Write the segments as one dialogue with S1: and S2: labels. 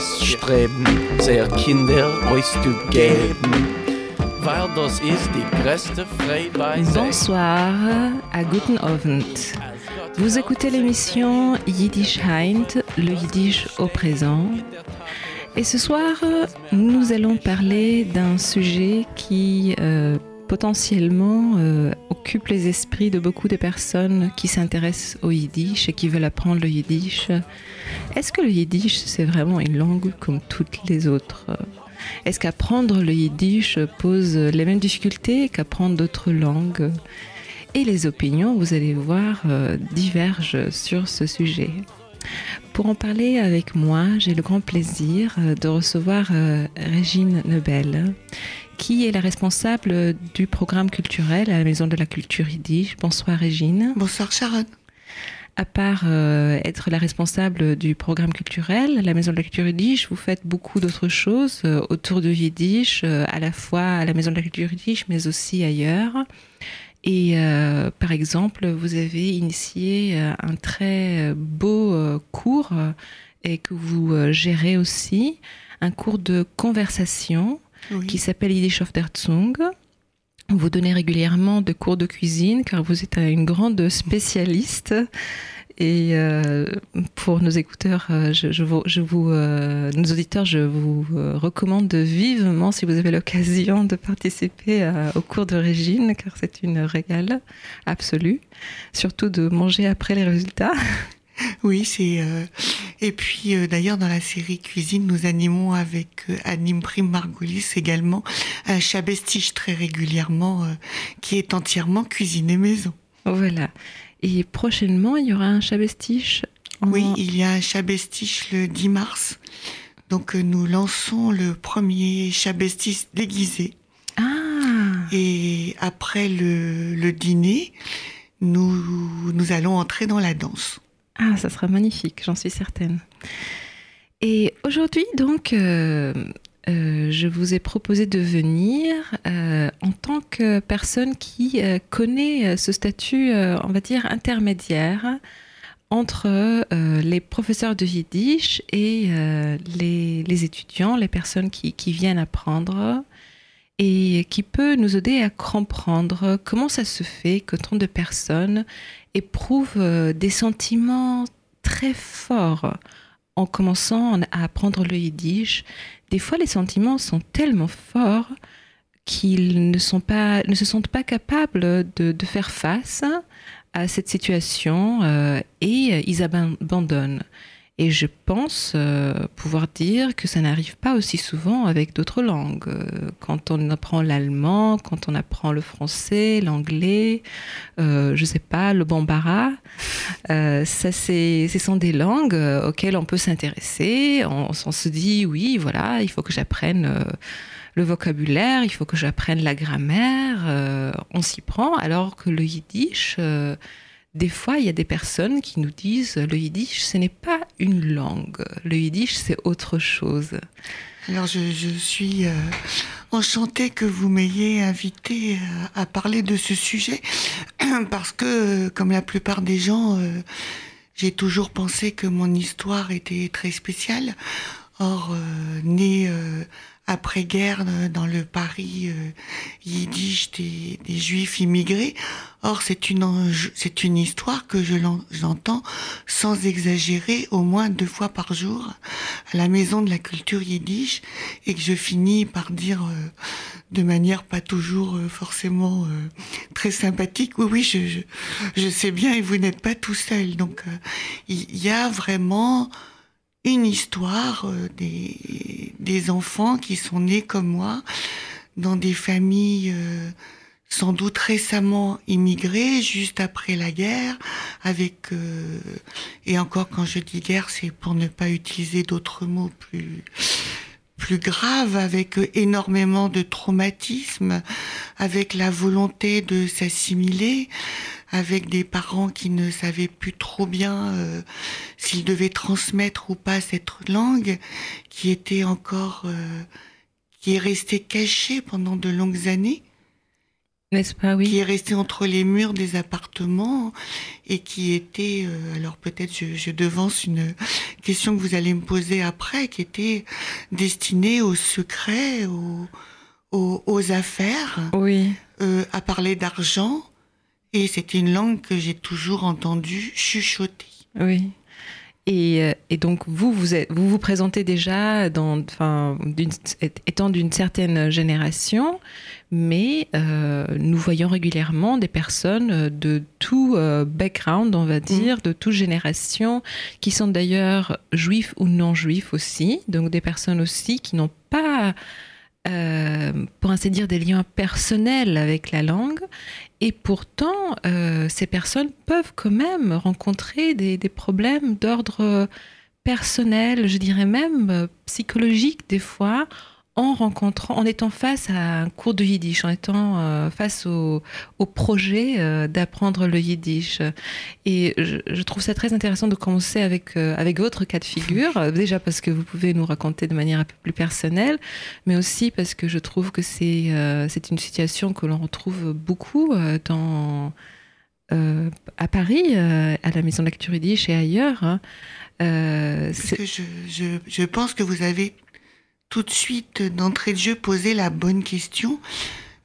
S1: Streben, sehr Kinder euch zu geben.
S2: Bonsoir, à Guten Abend. Vous écoutez l'émission Yiddish Heint, le Yiddish au présent. Et ce soir, nous allons parler d'un sujet qui euh, potentiellement euh, occupe les esprits de beaucoup de personnes qui s'intéressent au yiddish et qui veulent apprendre le yiddish. Est-ce que le yiddish, c'est vraiment une langue comme toutes les autres? Est-ce qu'apprendre le yiddish pose les mêmes difficultés qu'apprendre d'autres langues? Et les opinions, vous allez voir, euh, divergent sur ce sujet. Pour en parler avec moi, j'ai le grand plaisir euh, de recevoir euh, Régine Nebel qui est la responsable du programme culturel à la Maison de la Culture Yiddish. Bonsoir Régine.
S3: Bonsoir Sharon.
S2: À part euh, être la responsable du programme culturel à la Maison de la Culture Yiddish, vous faites beaucoup d'autres choses euh, autour de Yiddish, euh, à la fois à la Maison de la Culture Yiddish, mais aussi ailleurs. Et par exemple, vous avez initié un très beau cours et que vous gérez aussi, un cours de conversation Qui s'appelle Yiddish of der. Vous donnez régulièrement des cours de cuisine car vous êtes une grande spécialiste. Et euh, pour nos écouteurs, euh, je, vous, euh, nos auditeurs, je vous recommande vivement, si vous avez l'occasion, de participer à- au cours de Régine, car c'est une régale absolue. Surtout de manger après les résultats.
S3: Oui, c'est. euh, Et puis, euh, d'ailleurs, dans la série Cuisine, nous animons avec euh, Anime Prime Margolis également un chabestiche très régulièrement euh, qui est entièrement cuisiné maison.
S2: Voilà. Et prochainement, il y aura un chabestiche. en-
S3: Oui, il y a un chabestiche le 10 mars. Donc, nous lançons le premier chabestiche déguisé.
S2: Ah
S3: Et après le, le dîner, nous, nous allons entrer dans la danse.
S2: Ah, ça sera magnifique, j'en suis certaine. Et aujourd'hui, donc, euh, euh, je vous ai proposé de venir euh, en tant que personne qui connaît ce statut, on va dire, intermédiaire entre les professeurs de yiddish et les, les étudiants, les personnes qui, qui viennent apprendre et qui peut nous aider à comprendre comment ça se fait que tant de personnes éprouvent euh, des sentiments très forts en commençant à apprendre le yiddish. Des fois, les sentiments sont tellement forts qu'ils ne, se sentent pas capables de, de faire face à cette situation euh, et euh, ils abandonnent. Et je pense euh, pouvoir dire que ça n'arrive pas aussi souvent avec d'autres langues. Euh, Quand on apprend l'allemand, quand on apprend le français, l'anglais, euh, je sais pas, le bambara, euh, ça c'est, ce sont des langues auxquelles on peut s'intéresser. On, se dit oui, voilà, il faut que j'apprenne le vocabulaire, il faut que j'apprenne la grammaire. on s'y prend, alors que le yiddish. Des fois, il y a des personnes qui nous disent le yiddish, ce n'est pas une langue. Le yiddish, c'est autre chose.
S3: Alors je, suis euh, enchantée que vous m'ayez invité euh, à parler de ce sujet parce que, comme la plupart des gens, euh, j'ai toujours pensé que mon histoire était très spéciale. Or, née après-guerre euh, dans le Paris euh, yiddish des, des juifs immigrés, or c'est une, c'est une histoire que je l'en- j'entends sans exagérer au moins deux fois par jour à la maison de la culture yiddish et que je finis par dire euh, de manière pas toujours euh, forcément euh, très sympathique, oui, oui, je, je, je sais bien et vous n'êtes pas tout seul. Donc euh, il y, a vraiment une histoire euh, des, enfants qui sont nés comme moi dans des familles euh, sans doute récemment immigrées, juste après la guerre, avec euh, et encore quand je dis guerre, c'est pour ne pas utiliser d'autres mots plus plus graves, avec énormément de traumatisme, avec la volonté de s'assimiler, avec des parents qui ne savaient plus trop bien euh, s'ils devaient transmettre ou pas cette langue, qui était encore, euh, qui est restée cachée pendant de longues années.
S2: N'est-ce pas, oui?
S3: Qui est resté entre les murs des appartements et qui était, euh, alors peut-être je, je, devance une question que vous allez me poser après, qui était destinée aux secrets, aux, aux, aux affaires,
S2: oui.
S3: euh, à parler d'argent. Et c'était une langue que j'ai toujours entendue chuchoter.
S2: Oui. Et, euh, et, donc vous, vous, êtes, vous vous présentez déjà dans, enfin, étant d'une certaine génération, mais euh, nous voyons régulièrement des personnes de tout euh, background, on va mm. dire, mmh. de toute génération, qui sont d'ailleurs juifs ou non juifs aussi, donc des personnes aussi qui n'ont pas euh, pour ainsi dire, des liens personnels avec la langue. Et pourtant, euh, ces personnes peuvent quand même rencontrer des, problèmes d'ordre personnel, je dirais même psychologique des fois, en rencontrant, en étant face à un cours de yiddish, en étant euh, face au, au projet euh, d'apprendre le yiddish. Et je, je, trouve ça très intéressant de commencer avec, euh, avec votre cas de figure, déjà parce que vous pouvez nous raconter de manière un peu plus personnelle, mais aussi parce que je trouve que c'est c'est une situation que l'on retrouve beaucoup dans, à Paris, à la Maison de la Culture Yiddish et ailleurs. Hein.
S3: parce que je, je, je pense que vous avez tout de suite d'entrée de jeu poser la bonne question.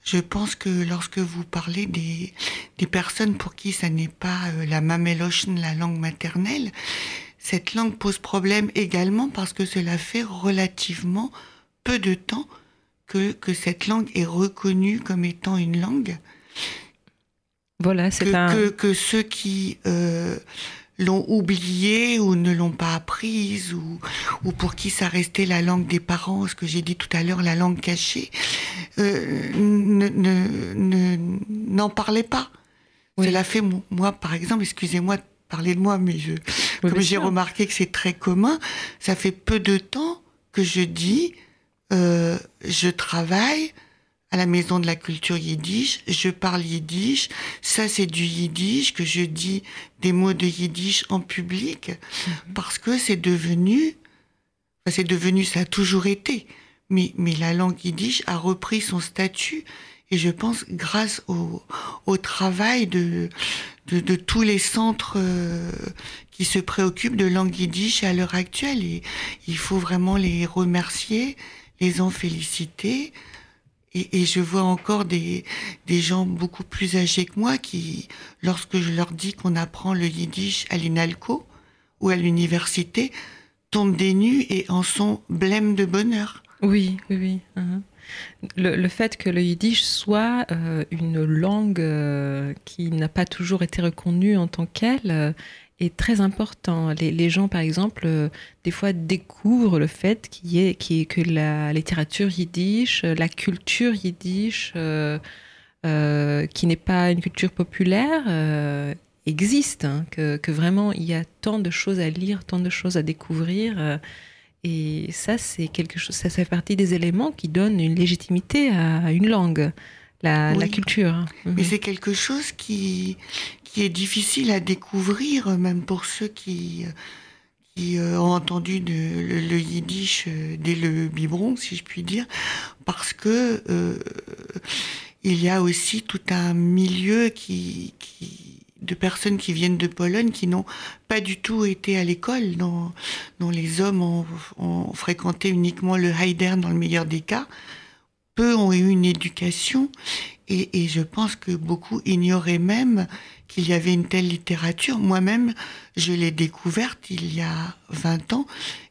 S3: Je pense que lorsque vous parlez des, des personnes pour qui ça n'est pas euh, la mamelochen, la langue maternelle, cette langue pose problème également parce que cela fait relativement peu de temps que, que cette langue est reconnue comme étant une langue.
S2: Voilà, c'est
S3: que,
S2: un...
S3: que, que, ceux qui euh, l'ont oubliée ou ne l'ont pas apprise ou, ou pour qui ça restait la langue des parents, ce que j'ai dit tout à l'heure, la langue cachée, euh, n'en ne, ne, n'en parlaient pas. Oui. Cela fait, moi, par exemple, excusez-moi de parler de moi, mais je, oui, comme j'ai remarqué que c'est très commun, ça fait peu de temps que je dis, euh, je travaille à la maison de la culture yiddish, je parle yiddish, ça c'est du yiddish, que je dis des mots de yiddish en public, mmh. parce que c'est devenu, enfin, c'est devenu, ça a toujours été, mais, mais la langue yiddish a repris son statut, et je pense grâce au, au travail de, de, de, tous les centres euh, qui se préoccupent de langue yiddish à l'heure actuelle, et il faut vraiment les remercier, les en féliciter, et, je vois encore des, des gens beaucoup plus âgés que moi qui, lorsque je leur dis qu'on apprend le yiddish à l'INALCO ou à l'université, tombent des nues et en sont blêmes de bonheur.
S2: Oui, oui, oui. Uh -huh. le, le, fait que le yiddish soit euh, une langue euh, qui n'a pas toujours été reconnue en tant qu'elle euh, est très important. Les, gens, par exemple, euh, des fois découvrent le fait qu'il y que la littérature yiddish, euh, la culture yiddish, euh, qui n'est pas une culture populaire, existe. Hein, que, vraiment, il y a tant de choses à lire, tant de choses à découvrir. Et ça, c'est quelque chose, ça fait partie des éléments qui donnent une légitimité à une langue. La, oui. la, culture.
S3: Mais mmh. c'est quelque chose qui, qui est difficile à découvrir, même pour ceux qui, qui euh, ont entendu de, le, le, yiddish euh, dès le biberon, si je puis dire, parce que euh, il y a aussi tout un milieu qui, qui de personnes qui viennent de Pologne qui n'ont pas du tout été à l'école, dont, dont les hommes ont, ont, fréquenté uniquement le Heider dans le meilleur des cas. Peu ont eu une éducation et, et je pense que beaucoup ignoraient même qu'il y avait une telle littérature. Moi-même, je l'ai découverte il y a 20 ans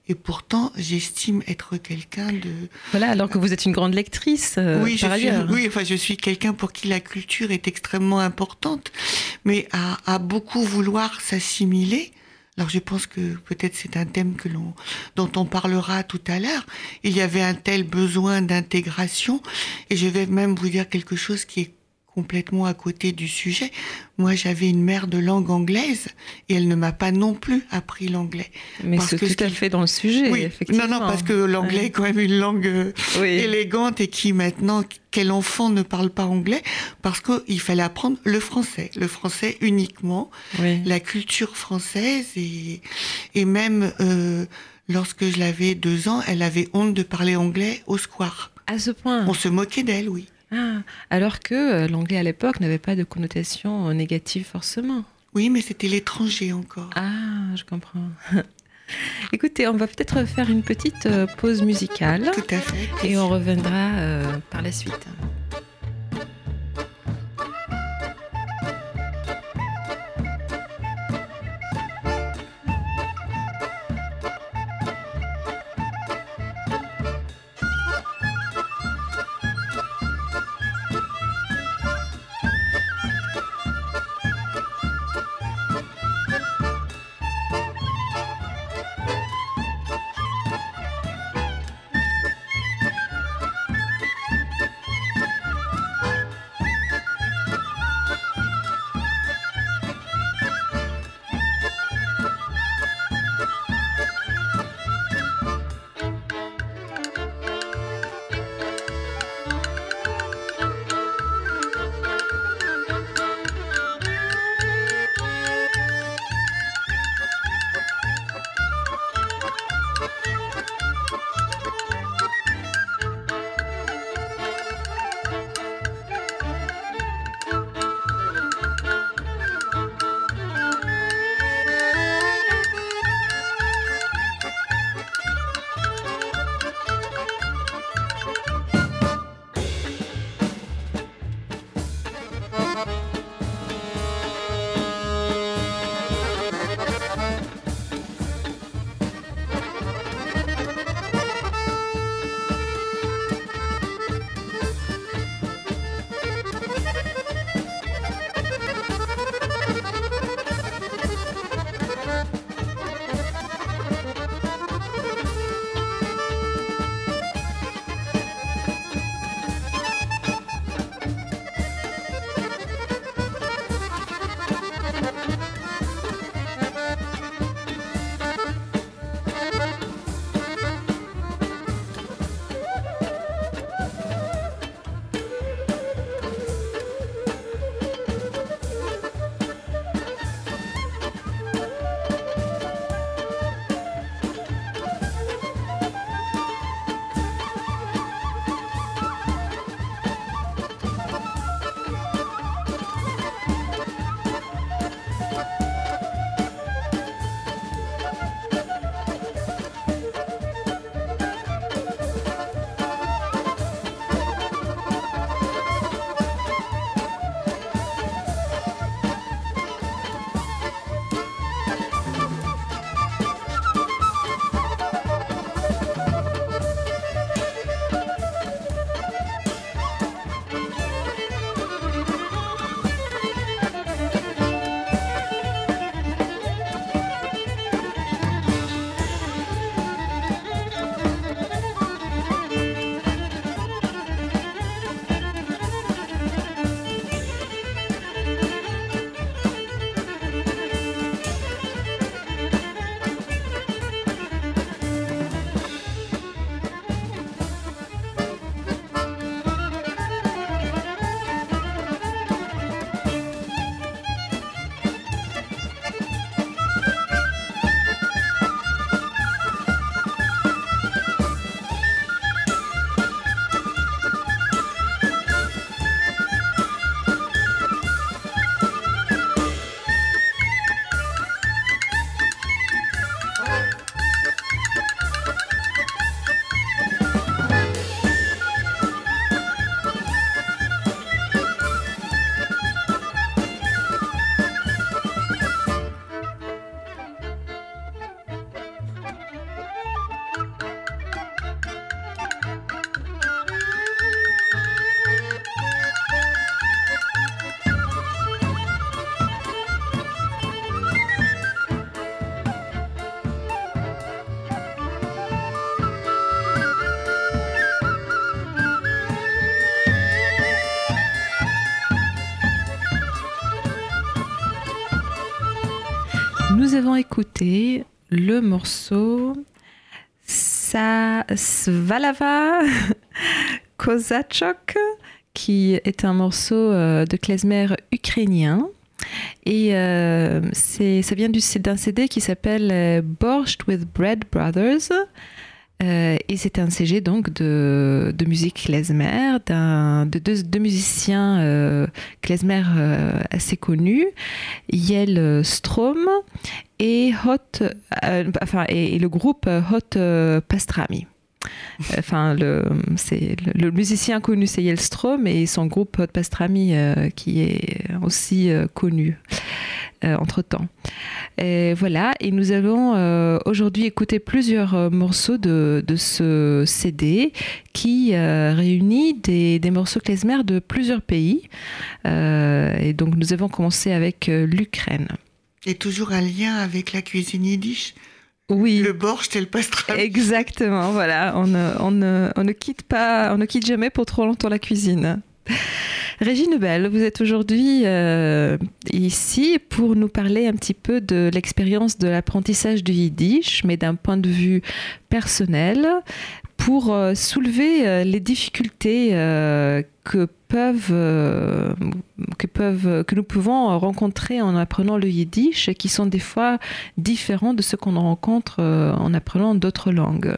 S3: et pourtant, j'estime être quelqu'un de...
S2: Voilà, alors que vous êtes une grande lectrice, euh,
S3: oui,
S2: par
S3: je
S2: ailleurs.
S3: Suis, oui, enfin, je suis quelqu'un pour qui la culture est extrêmement importante, mais à, à beaucoup vouloir s'assimiler, alors je pense que peut-être c'est un thème que l'on, dont on parlera tout à l'heure. Il y avait un tel besoin d'intégration, et je vais même vous dire quelque chose qui est complètement à côté du sujet. Moi, j'avais une mère de langue anglaise et elle ne m'a pas non plus appris l'anglais.
S2: Mais c'est tout à fait dans le sujet,
S3: oui.
S2: effectivement.
S3: Non, non, parce que l'anglais ouais. est quand même une langue euh, oui. élégante et qui maintenant, quel enfant ne parle pas anglais Parce qu'il fallait apprendre le français, le français uniquement, oui. la culture française et, et même euh, lorsque je l'avais deux ans, elle avait honte de parler anglais au square.
S2: À ce point
S3: On se moquait d'elle, oui.
S2: Ah, alors que euh, l'anglais à l'époque n'avait pas de connotation négative forcément.
S3: Oui, mais c'était l'étranger encore.
S2: Ah, je comprends. Écoutez, on va peut-être faire une petite euh, pause musicale.
S3: Tout à fait.
S2: Et on reviendra euh, par la suite. Le morceau Sa Svalava Kozachok, qui est un morceau euh, de klezmer ukrainien. Et euh, ça vient du- d'un CD qui s'appelle euh, Borscht with Bread Brothers. Euh, et c'est un CG donc de, de musique klezmer, de deux, musiciens euh, klezmer euh, assez connus, Yel Strom et Hot, euh, enfin et, le groupe Hot euh, Pastrami. Enfin, le, c'est le, musicien connu, c'est Yelstrom et son groupe Hot Pastrami euh, qui est aussi euh, connu euh, entre temps. Et voilà, et nous allons euh, aujourd'hui écouter plusieurs euh, morceaux de, de ce CD qui réunit des, des morceaux klezmer de plusieurs pays. Et donc, nous avons commencé avec l'Ukraine.
S3: Et toujours un lien avec la cuisine yiddish?
S2: Oui.
S3: Le borscht et le pastrami.
S2: Exactement, voilà, on ne, on, ne, on ne quitte pas, on ne quitte jamais pour trop longtemps la cuisine. Régine Bell, vous êtes aujourd'hui euh, ici pour nous parler un petit peu de l'expérience de l'apprentissage du yiddish, mais d'un point de vue personnel, pour euh, soulever euh, les difficultés que peuvent, que que nous pouvons rencontrer en apprenant le yiddish, qui sont des fois différents de ce qu'on rencontre en apprenant d'autres langues.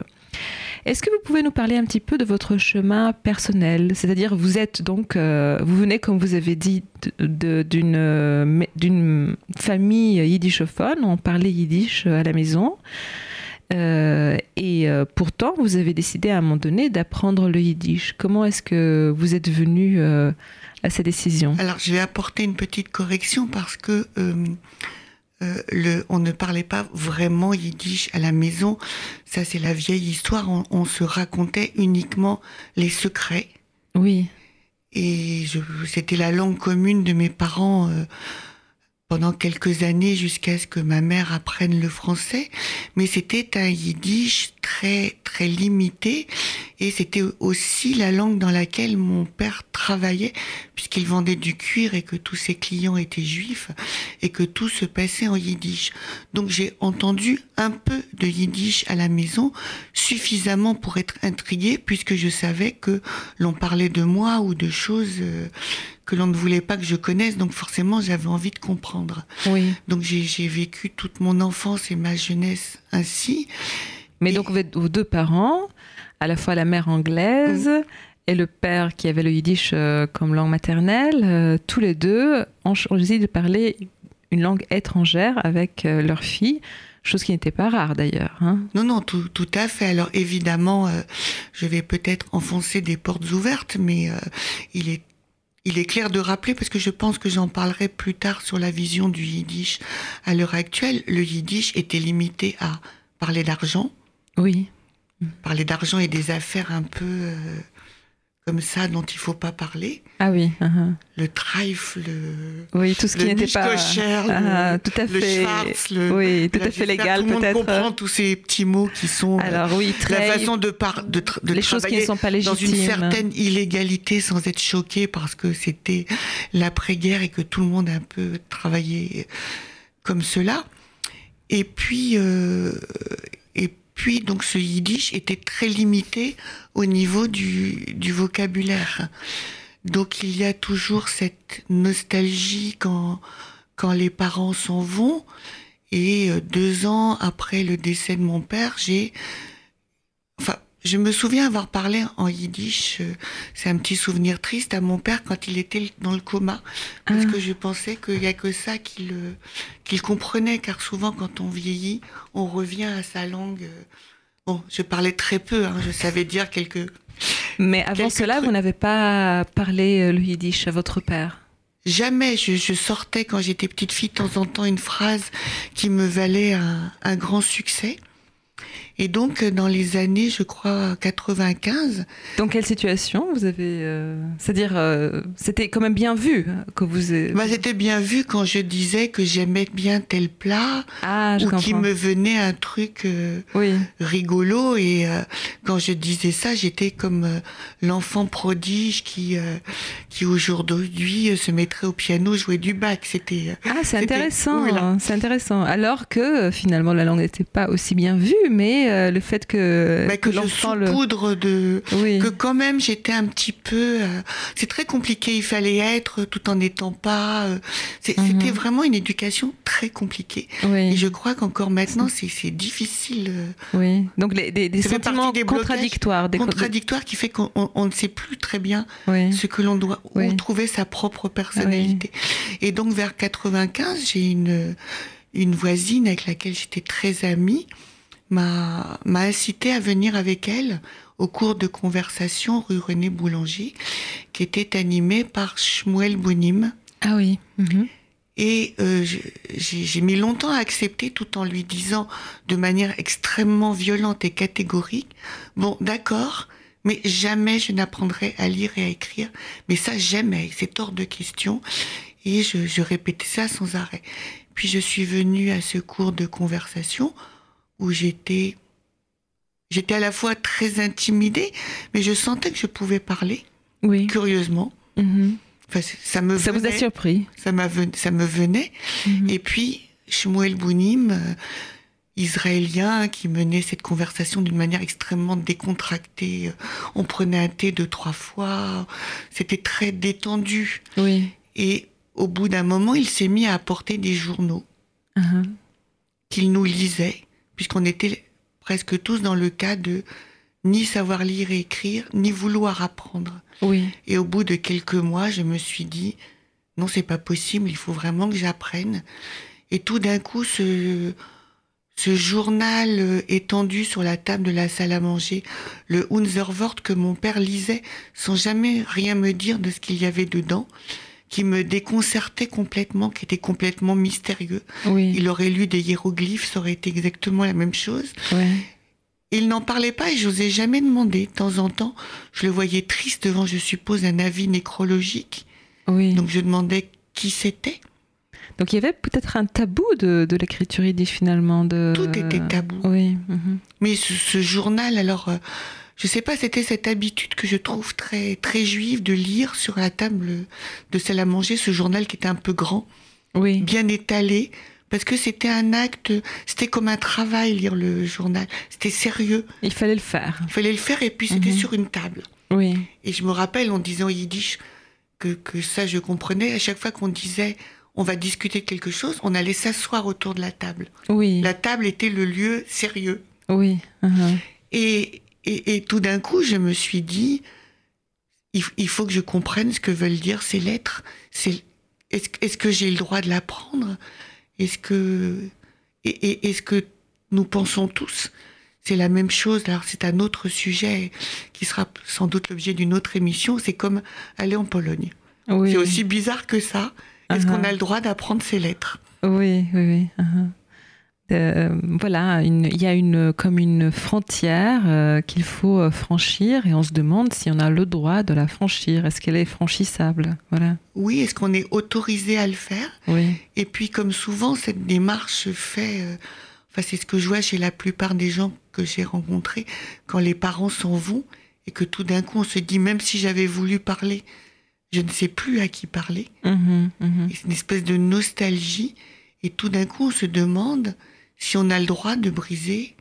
S2: Est-ce que vous pouvez nous parler un petit peu de votre chemin personnel? C'est-à-dire, vous êtes donc, euh, vous venez, comme vous avez dit, d'une euh, d'une famille yiddishophone, on parlait yiddish à la maison. Euh, et euh, pourtant, vous avez décidé à un moment donné d'apprendre le yiddish. Comment est-ce que vous êtes venu euh, à cette décision?
S3: Alors, je vais apporter une petite correction parce que euh, le, on ne parlait pas vraiment yiddish à la maison. Ça, c'est la vieille histoire. On, on se racontait uniquement les secrets.
S2: Oui,
S3: Et c'était la langue commune de mes parents euh, pendant quelques années jusqu'à ce que ma mère apprenne le français. Mais c'était un yiddish très, très limité. Et c'était aussi la langue dans laquelle mon père travaillait, puisqu'il vendait du cuir et que tous ses clients étaient juifs et que tout se passait en yiddish. Donc j'ai entendu un peu de yiddish à la maison, suffisamment pour être intriguée, puisque je savais que l'on parlait de moi ou de choses euh, que l'on ne voulait pas que je connaisse, donc forcément j'avais envie de comprendre.
S2: oui.
S3: Donc j'ai vécu toute mon enfance et ma jeunesse ainsi.
S2: Mais
S3: Et-
S2: donc, vos deux parents, à la fois la mère anglaise et le père qui avait le yiddish euh, comme langue maternelle, euh, tous les deux ont choisi de parler une langue étrangère avec euh, leur fille, chose qui n'était pas rare d'ailleurs. hein.
S3: Non, non, tout, tout à fait. Alors évidemment, euh, je vais peut-être enfoncer des portes ouvertes, mais euh, il est il est clair de rappeler, parce que je pense que j'en parlerai plus tard sur la vision du yiddish. À l'heure actuelle, le yiddish était limité à parler d'argent,
S2: Oui,
S3: parler d'argent et des affaires un peu euh, comme ça dont il faut pas parler.
S2: ah oui, ah.
S3: Le treif, le,
S2: oui, tout ce qui n'était pas
S3: le-
S2: Ah, tout à
S3: le
S2: fait,
S3: schwarz, le-
S2: oui, tout à fait légal
S3: Tout le monde
S2: peut-être.
S3: comprend tous ces petits mots qui sont euh,
S2: Alors oui,
S3: la
S2: très
S3: façon de, par, de, tra- de
S2: les choses qui ne sont pas
S3: dans
S2: légitimes.
S3: une certaine illégalité sans être choqué parce que c'était l'après-guerre et que tout le monde a un peu travaillé comme cela. Et puis, euh, puis donc ce yiddish était très limité au niveau du, du vocabulaire. Donc il y a toujours cette nostalgie quand, quand les parents s'en vont. Et euh, deux ans après le décès de mon père, j'ai, enfin, je me souviens avoir parlé en yiddish. euh, C'est un petit souvenir triste à mon père quand il était dans le coma, parce
S2: Ah.
S3: que je pensais qu'il y a que ça qu'il euh, qu'il comprenait, car souvent quand on vieillit, on revient à sa langue. euh. Bon, je parlais très peu, hein, je savais dire quelques.
S2: Mais avant
S3: quelques
S2: cela,
S3: trucs.
S2: vous n'avez pas parlé le yiddish à votre père?
S3: Jamais je, je sortais quand j'étais petite fille de temps en temps une phrase qui me valait un, un grand succès. Et donc, euh, dans les années, je crois, 95,
S2: Dans quelle situation vous avez euh, C'est-à-dire, euh, c'était quand même bien vu que vous.
S3: bah, c'était bien vu quand je disais que j'aimais bien tel plat
S2: ah, je
S3: ou qu'il me venait un truc euh,
S2: Oui,
S3: rigolo. Et quand je disais ça, j'étais comme l'enfant prodige qui, qui aujourd'hui se mettrait au piano jouer du bac. C'était
S2: ah, c'est intéressant. C'est intéressant. Alors que finalement la langue n'était pas aussi bien vue, mais euh, le fait que,
S3: bah, que, l'enfant le poudre de
S2: oui.
S3: que quand même j'étais un petit peu. Euh, c'est très compliqué. Il fallait être tout en n'étant pas. Euh, c'était mhm. vraiment une éducation très compliquée.
S2: Oui.
S3: Et je crois qu'encore maintenant c'est difficile.
S2: Oui. Donc les, des, des sentiments des contradictoires,
S3: des contradictoires qui fait qu'on ne sait plus très bien ce que l'on doit où trouver sa propre personnalité. Et donc vers 95, j'ai une une voisine avec laquelle j'étais très amie m'a m'a incité à venir avec elle au cours de conversation rue René Boulanger, qui était animé par Shmuel Bounim.
S2: Ah oui. Mhm.
S3: Et euh, j'ai mis longtemps à accepter tout en lui disant de manière extrêmement violente et catégorique, bon d'accord, mais jamais je n'apprendrai à lire et à écrire, mais ça jamais, c'est hors de question. Et je, je répétais ça sans arrêt. Puis je suis venue à ce cours de conversation où j'étais j'étais à la fois très intimidée, mais je sentais que je pouvais parler.
S2: Oui.
S3: Curieusement.
S2: Mm-hmm.
S3: Enfin, ça me
S2: ça vous a surpris
S3: Ça m'a ça me venait. Mm-hmm. Et puis Shmuel Bounim, euh, israélien, qui menait cette conversation d'une manière extrêmement décontractée. On prenait un thé deux trois fois. C'était très détendu.
S2: Oui.
S3: Et au bout d'un moment, il s'est mis à apporter des journaux
S2: uh-huh.
S3: qu'il nous lisait, puisqu'on était presque tous dans le cas de ni savoir lire et écrire, ni vouloir apprendre.
S2: Oui.
S3: Et au bout de quelques mois, je me suis dit, non, c'est pas possible, il faut vraiment que j'apprenne. Et tout d'un coup, ce, ce journal euh, étendu sur la table de la salle à manger, le Unserwort que mon père lisait sans jamais rien me dire de ce qu'il y avait dedans, qui me déconcertait complètement, qui était complètement mystérieux.
S2: Oui.
S3: Il aurait lu des hiéroglyphes, ça aurait été exactement la même chose.
S2: Ouais.
S3: Il n'en parlait pas et j'osais jamais demander. De temps en temps, je le voyais triste devant, je suppose, un avis nécrologique.
S2: Oui.
S3: Donc je demandais qui c'était.
S2: Donc il y avait peut-être un tabou de, de l'écriture yiddish finalement. De...
S3: Tout était tabou.
S2: Oui. Mhm.
S3: Mais ce, ce, journal, alors, euh, je sais pas, c'était cette habitude que je trouve très très juive de lire sur la table de celle à manger ce journal qui était un peu grand,
S2: oui.
S3: bien étalé, parce que c'était un acte, c'était comme un travail lire le journal, c'était sérieux.
S2: Il fallait le faire.
S3: Il fallait le faire et puis c'était sur une table.
S2: Oui.
S3: Et je me rappelle en disant yiddish que que ça je comprenais à chaque fois qu'on disait on va discuter de quelque chose, on allait s'asseoir autour de la table.
S2: Oui.
S3: La table était le lieu sérieux.
S2: Oui. Uh -huh.
S3: Et et, et, tout d'un coup, je me suis dit, il, il, faut que je comprenne ce que veulent dire ces lettres. Est-ce est -ce que j'ai le droit de l'apprendre? Est-ce que, et, que nous pensons tous? C'est la même chose. Alors c'est un autre sujet qui sera sans doute l'objet d'une autre émission. C'est comme aller en Pologne.
S2: Oui.
S3: C'est aussi bizarre que ça. Est-ce uh -huh. qu'on a le droit d'apprendre ces lettres?
S2: Oui, oui, oui. Uh -huh. Euh, voilà, il y a une comme une frontière euh, qu'il faut euh, franchir et on se demande si on a le droit de la franchir. Est-ce qu'elle est franchissable? Voilà.
S3: Oui, est-ce qu'on est autorisé à le faire?
S2: Oui.
S3: Et puis, comme souvent, cette démarche se fait. Euh, enfin, c'est ce que je vois chez la plupart des gens que j'ai rencontrés quand les parents s'en vont et que tout d'un coup on se dit même si j'avais voulu parler, je ne sais plus à qui parler.
S2: Mm -hmm, mm -hmm.
S3: C'est une espèce de nostalgie et tout d'un coup on se demande si on a le droit de briser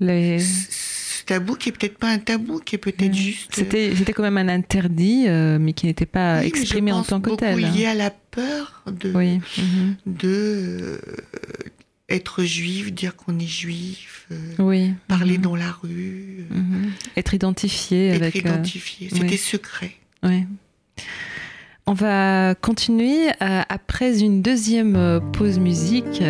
S2: les...
S3: ce tabou qui est peut-être pas un tabou, qui est peut-être mmh. juste.
S2: C'était, c'était quand même un interdit, euh, mais qui n'était pas
S3: oui,
S2: exprimé en tant que tel.
S3: Lié à la peur de,
S2: oui. mmh.
S3: de euh, être juif, dire qu'on est juif, euh,
S2: oui.
S3: parler mmh. dans la rue,
S2: être identifié
S3: être
S2: avec.
S3: identifié. C'était secret.
S2: Oui. On va continuer euh, après une deuxième pause musique.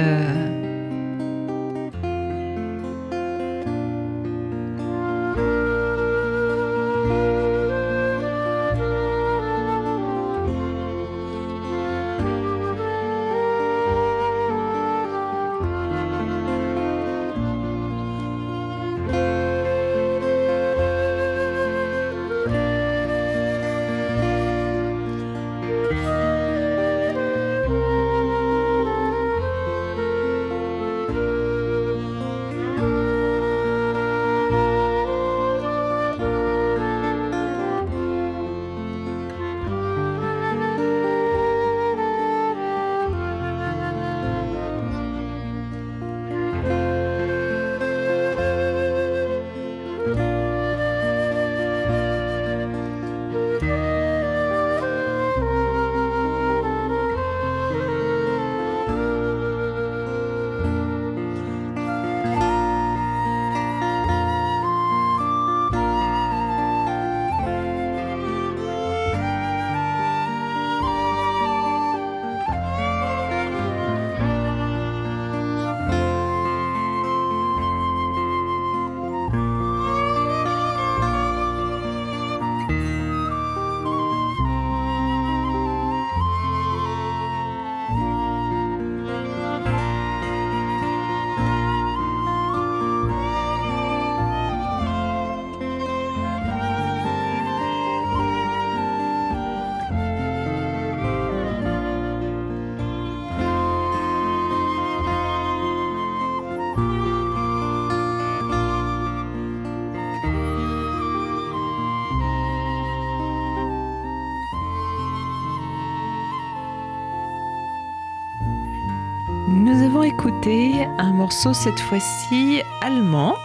S2: Écouté un morceau cette fois-ci allemand.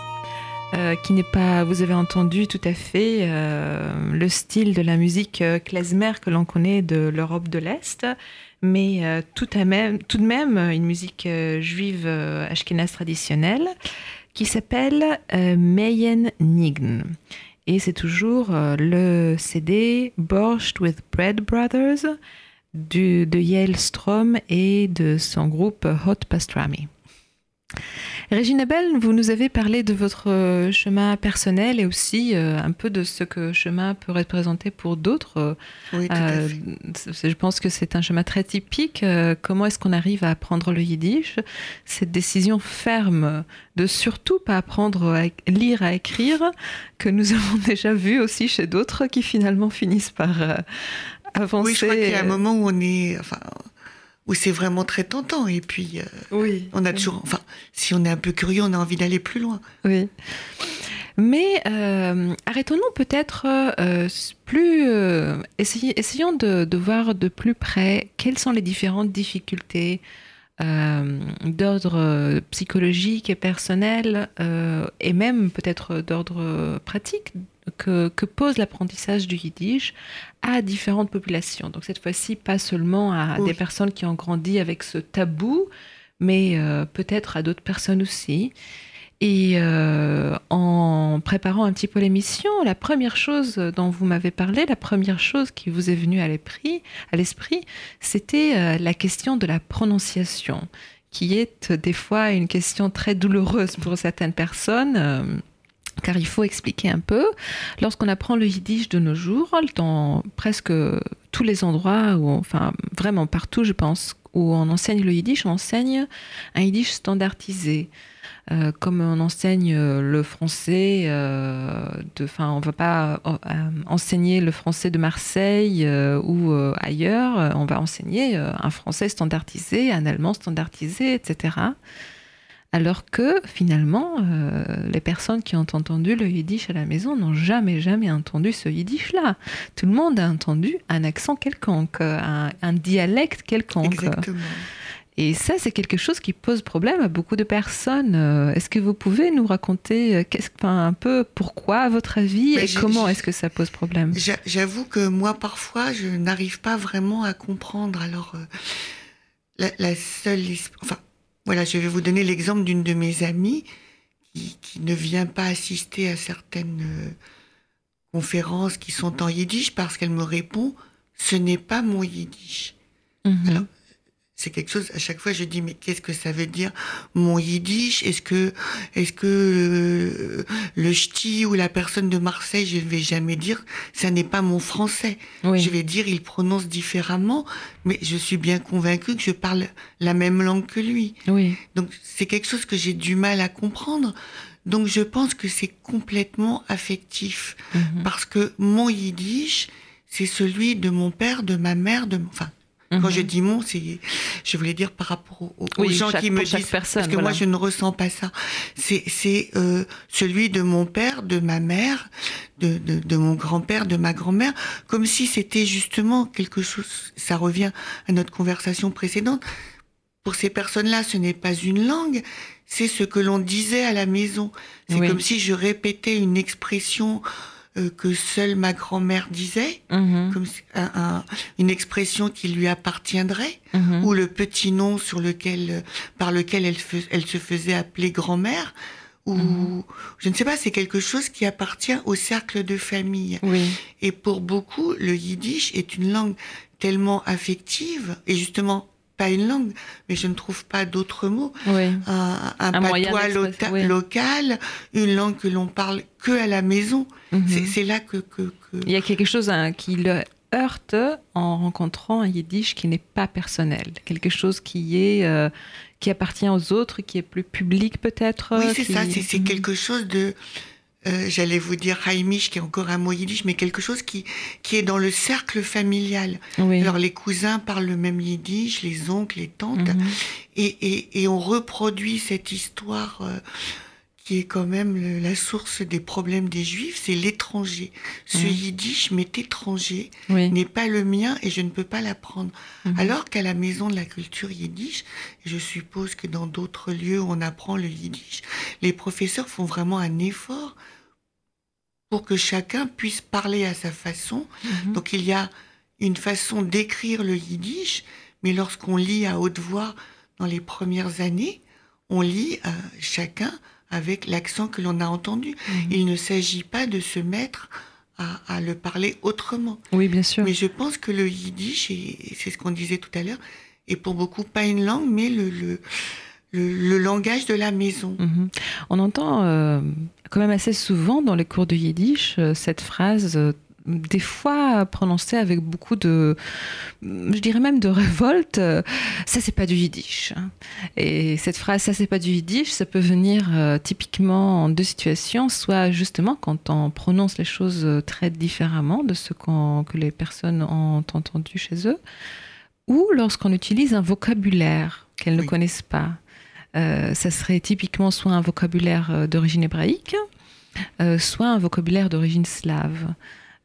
S2: euh, qui n'est pas, vous avez entendu tout à fait euh, le style de la musique euh, klezmer que l'on connaît de l'Europe de l'Est, mais tout, de même une musique juive ashkénaze traditionnelle qui s'appelle Meyen Nign. Et c'est toujours le CD Borscht with Bread Brothers du, de Yael Strom et de son groupe Hot Pastrami. Régine Abel, vous nous avez parlé de votre euh, chemin personnel et aussi euh, un peu de ce que chemin peut représenter pour d'autres.
S3: Oui, tout
S2: Euh,
S3: à fait.
S2: c'est- je pense que c'est un chemin très typique. Euh, comment est-ce qu'on arrive à apprendre le yiddish? Cette décision ferme de surtout pas apprendre à lire, à écrire, que nous avons déjà vu aussi chez d'autres qui finalement finissent par avancer.
S3: Oui, je crois qu'il y a un moment où on est, enfin, où c'est vraiment très tentant. Et puis, euh,
S2: Oui.
S3: on a toujours, enfin, si on est un peu curieux, on a envie d'aller plus loin.
S2: Oui. Mais euh, arrêtons-nous peut-être euh, plus. euh, essayons de, de voir de plus près quelles sont les différentes difficultés euh, d'ordre euh, psychologique et personnel, euh, et même peut-être d'ordre euh, pratique, que, que pose l'apprentissage du yiddish à différentes populations. Donc cette fois-ci, pas seulement à
S3: Oui.
S2: des personnes qui ont grandi avec ce tabou, mais euh, peut-être à d'autres personnes aussi. Et euh, en préparant un petit peu l'émission, la première chose dont vous m'avez parlé, la première chose qui vous est venue à l'esprit, c'était euh, la question de la prononciation, qui est des fois une question très douloureuse pour certaines personnes. Car il faut expliquer un peu. Lorsqu'on apprend le yiddish de nos jours, dans presque tous les endroits, enfin vraiment partout, je pense, où on enseigne le yiddish, on enseigne un yiddish standardisé. Euh, comme on enseigne euh, le français, euh, on ne va pas enseigner le français de Marseille ou ailleurs, on va enseigner un français standardisé, un allemand standardisé, etc. Alors que finalement, euh, les personnes qui ont entendu le yiddish à la maison n'ont jamais, jamais entendu ce yiddish-là. Tout le monde a entendu un accent quelconque, un, un dialecte quelconque.
S3: Exactement.
S2: Et ça, c'est quelque chose qui pose problème à beaucoup de personnes. Euh, Est-ce que vous pouvez nous raconter euh, qu'est-ce, enfin, un peu pourquoi, à votre avis,
S3: Mais
S2: et comment est-ce que ça pose problème?
S3: J'a- J'avoue que moi, parfois, je n'arrive pas vraiment à comprendre. Alors, euh, la, la seule, enfin, voilà, je vais vous donner l'exemple d'une de mes amies qui, qui ne vient pas assister à certaines euh, conférences qui sont en yiddish parce qu'elle me répond, ce n'est pas mon yiddish.
S2: Mhm.
S3: Alors, c'est quelque chose, à chaque fois, je dis, mais qu'est-ce que ça veut dire, mon yiddish? Est-ce que, est-ce que euh, le ch'ti ou la personne de Marseille, je ne vais jamais dire, ça n'est pas mon français.
S2: Oui.
S3: Je vais dire, il prononce différemment, mais je suis bien convaincue que je parle la même langue que lui.
S2: Oui.
S3: Donc, c'est quelque chose que j'ai du mal à comprendre. Donc, je pense que c'est complètement affectif.
S2: Mhm.
S3: Parce que mon yiddish, c'est celui de mon père, de ma mère, de. Enfin, quand
S2: Mhm.
S3: je dis mon, c'est, je voulais dire par rapport aux, aux
S2: Oui,
S3: gens
S2: chaque-
S3: qui me disent,
S2: personne,
S3: parce que
S2: voilà.
S3: moi je ne ressens pas ça. C'est, c'est euh, celui de mon père, de ma mère, de, de, de mon grand-père, de ma grand-mère, comme si c'était justement quelque chose. Ça revient à notre conversation précédente. Pour ces personnes-là, ce n'est pas une langue, c'est ce que l'on disait à la maison. C'est
S2: Oui.
S3: comme si je répétais une expression euh, que seule ma grand-mère disait
S2: Mhm.
S3: comme si- un- un- une expression qui lui appartiendrait,
S2: Mhm.
S3: ou le petit nom sur lequel, euh, par lequel elle, elle se faisait appeler grand-mère, ou
S2: Mhm.
S3: je ne sais pas, c'est quelque chose qui appartient au cercle de famille.
S2: Oui.
S3: Et pour beaucoup, le yiddish est une langue tellement affective, et justement pas une langue, mais je ne trouve pas d'autres mots,
S2: Oui.
S3: un, un patois
S2: d'expression,
S3: loca-
S2: oui.
S3: local, une langue que l'on parle que à la maison.
S2: Mhm.
S3: C'est- C'est là que, que, que-
S2: Il y a quelque chose hein, qui le heurte en rencontrant un yiddish qui n'est pas personnel, quelque chose qui est euh, qui appartient aux autres, qui est plus public peut-être.
S3: Oui, c'est
S2: qui-
S3: ça, c'est c'est
S2: Mhm.
S3: quelque chose de, euh, j'allais vous dire haimish, qui est encore un mot yiddish, mais quelque chose qui, qui est dans le cercle familial.
S2: Oui.
S3: Alors les cousins parlent le même yiddish, les oncles, les tantes,
S2: Mhm.
S3: et, et, et on reproduit cette histoire euh, qui est quand même la source des problèmes des juifs, c'est l'étranger. Ce
S2: Mhm.
S3: yiddish m'est étranger,
S2: Oui.
S3: n'est pas le mien et je ne peux pas l'apprendre.
S2: Mhm.
S3: Alors qu'à la maison de la culture yiddish, je suppose que dans d'autres lieux où on apprend le yiddish, les professeurs font vraiment un effort pour que chacun puisse parler à sa façon.
S2: Mhm.
S3: Donc il y a une façon d'écrire le yiddish, mais lorsqu'on lit à haute voix dans les premières années, on lit euh, chacun avec l'accent que l'on a entendu.
S2: Mhm.
S3: Il ne s'agit pas de se mettre à, à le parler autrement.
S2: Oui, bien sûr.
S3: Mais je pense que le yiddish, et c'est ce qu'on disait tout à l'heure, est pour beaucoup pas une langue, mais le, le, le, le langage de la maison.
S2: Mhm. On entend euh, quand même assez souvent dans les cours de yiddish euh, cette phrase, euh, des fois prononcée avec beaucoup de, je dirais même de révolte. euh, ça, c'est pas du yiddish. hein. Et cette phrase, ça, c'est pas du yiddish, ça peut venir euh, typiquement en deux situations, soit justement quand on prononce les choses euh, très différemment de ce que les personnes ont entendu chez eux, ou lorsqu'on utilise un vocabulaire qu'elles ne connaissent pas. Euh, ça serait typiquement soit un vocabulaire d'origine hébraïque, euh, soit un vocabulaire d'origine slave.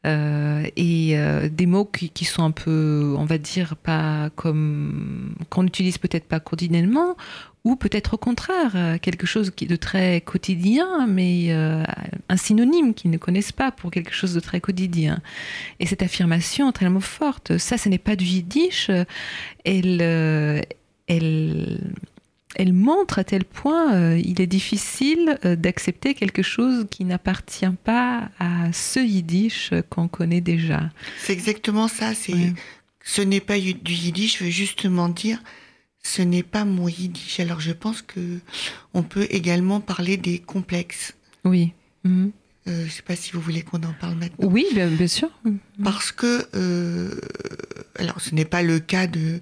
S2: Euh, et euh, des mots qui, sont un peu, on va dire, pas comme qu'on n'utilise peut-être pas quotidiennement, ou peut-être au contraire euh, quelque chose de très quotidien, mais un synonyme qu'ils ne connaissent pas pour quelque chose de très quotidien. Et cette affirmation tellement forte, ça, ce n'est pas du yiddish. Elle, elle, elle montre à tel point euh, il est difficile euh, d'accepter quelque chose qui n'appartient pas à ce yiddish euh, qu'on connaît déjà.
S3: C'est exactement ça. C'est
S2: Ouais.
S3: ce n'est pas du yiddish. Je veux justement dire, ce n'est pas mon yiddish. Alors je pense que on peut également parler des complexes.
S2: Oui. Mhm.
S3: Euh, je ne sais pas si vous voulez qu'on en parle maintenant.
S2: Oui, bien, bien sûr.
S3: Parce que, euh, alors ce n'est pas le cas de,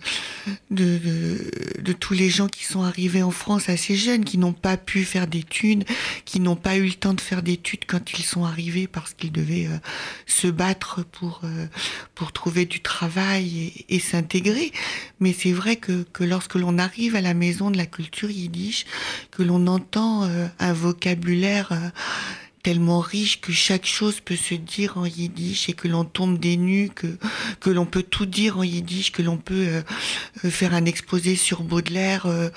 S3: de, de, de tous les gens qui sont arrivés en France assez jeunes, qui n'ont pas pu faire d'études, qui n'ont pas eu le temps de faire d'études quand ils sont arrivés parce qu'ils devaient euh, se battre pour, euh, pour trouver du travail et, et s'intégrer. Mais c'est vrai que, que lorsque l'on arrive à la maison de la culture yiddish, que l'on entend un vocabulaire... tellement riche que chaque chose peut se dire en yiddish et que l'on tombe des nues, que, que l'on peut tout dire en yiddish, que l'on peut euh, euh, faire un exposé sur Baudelaire euh,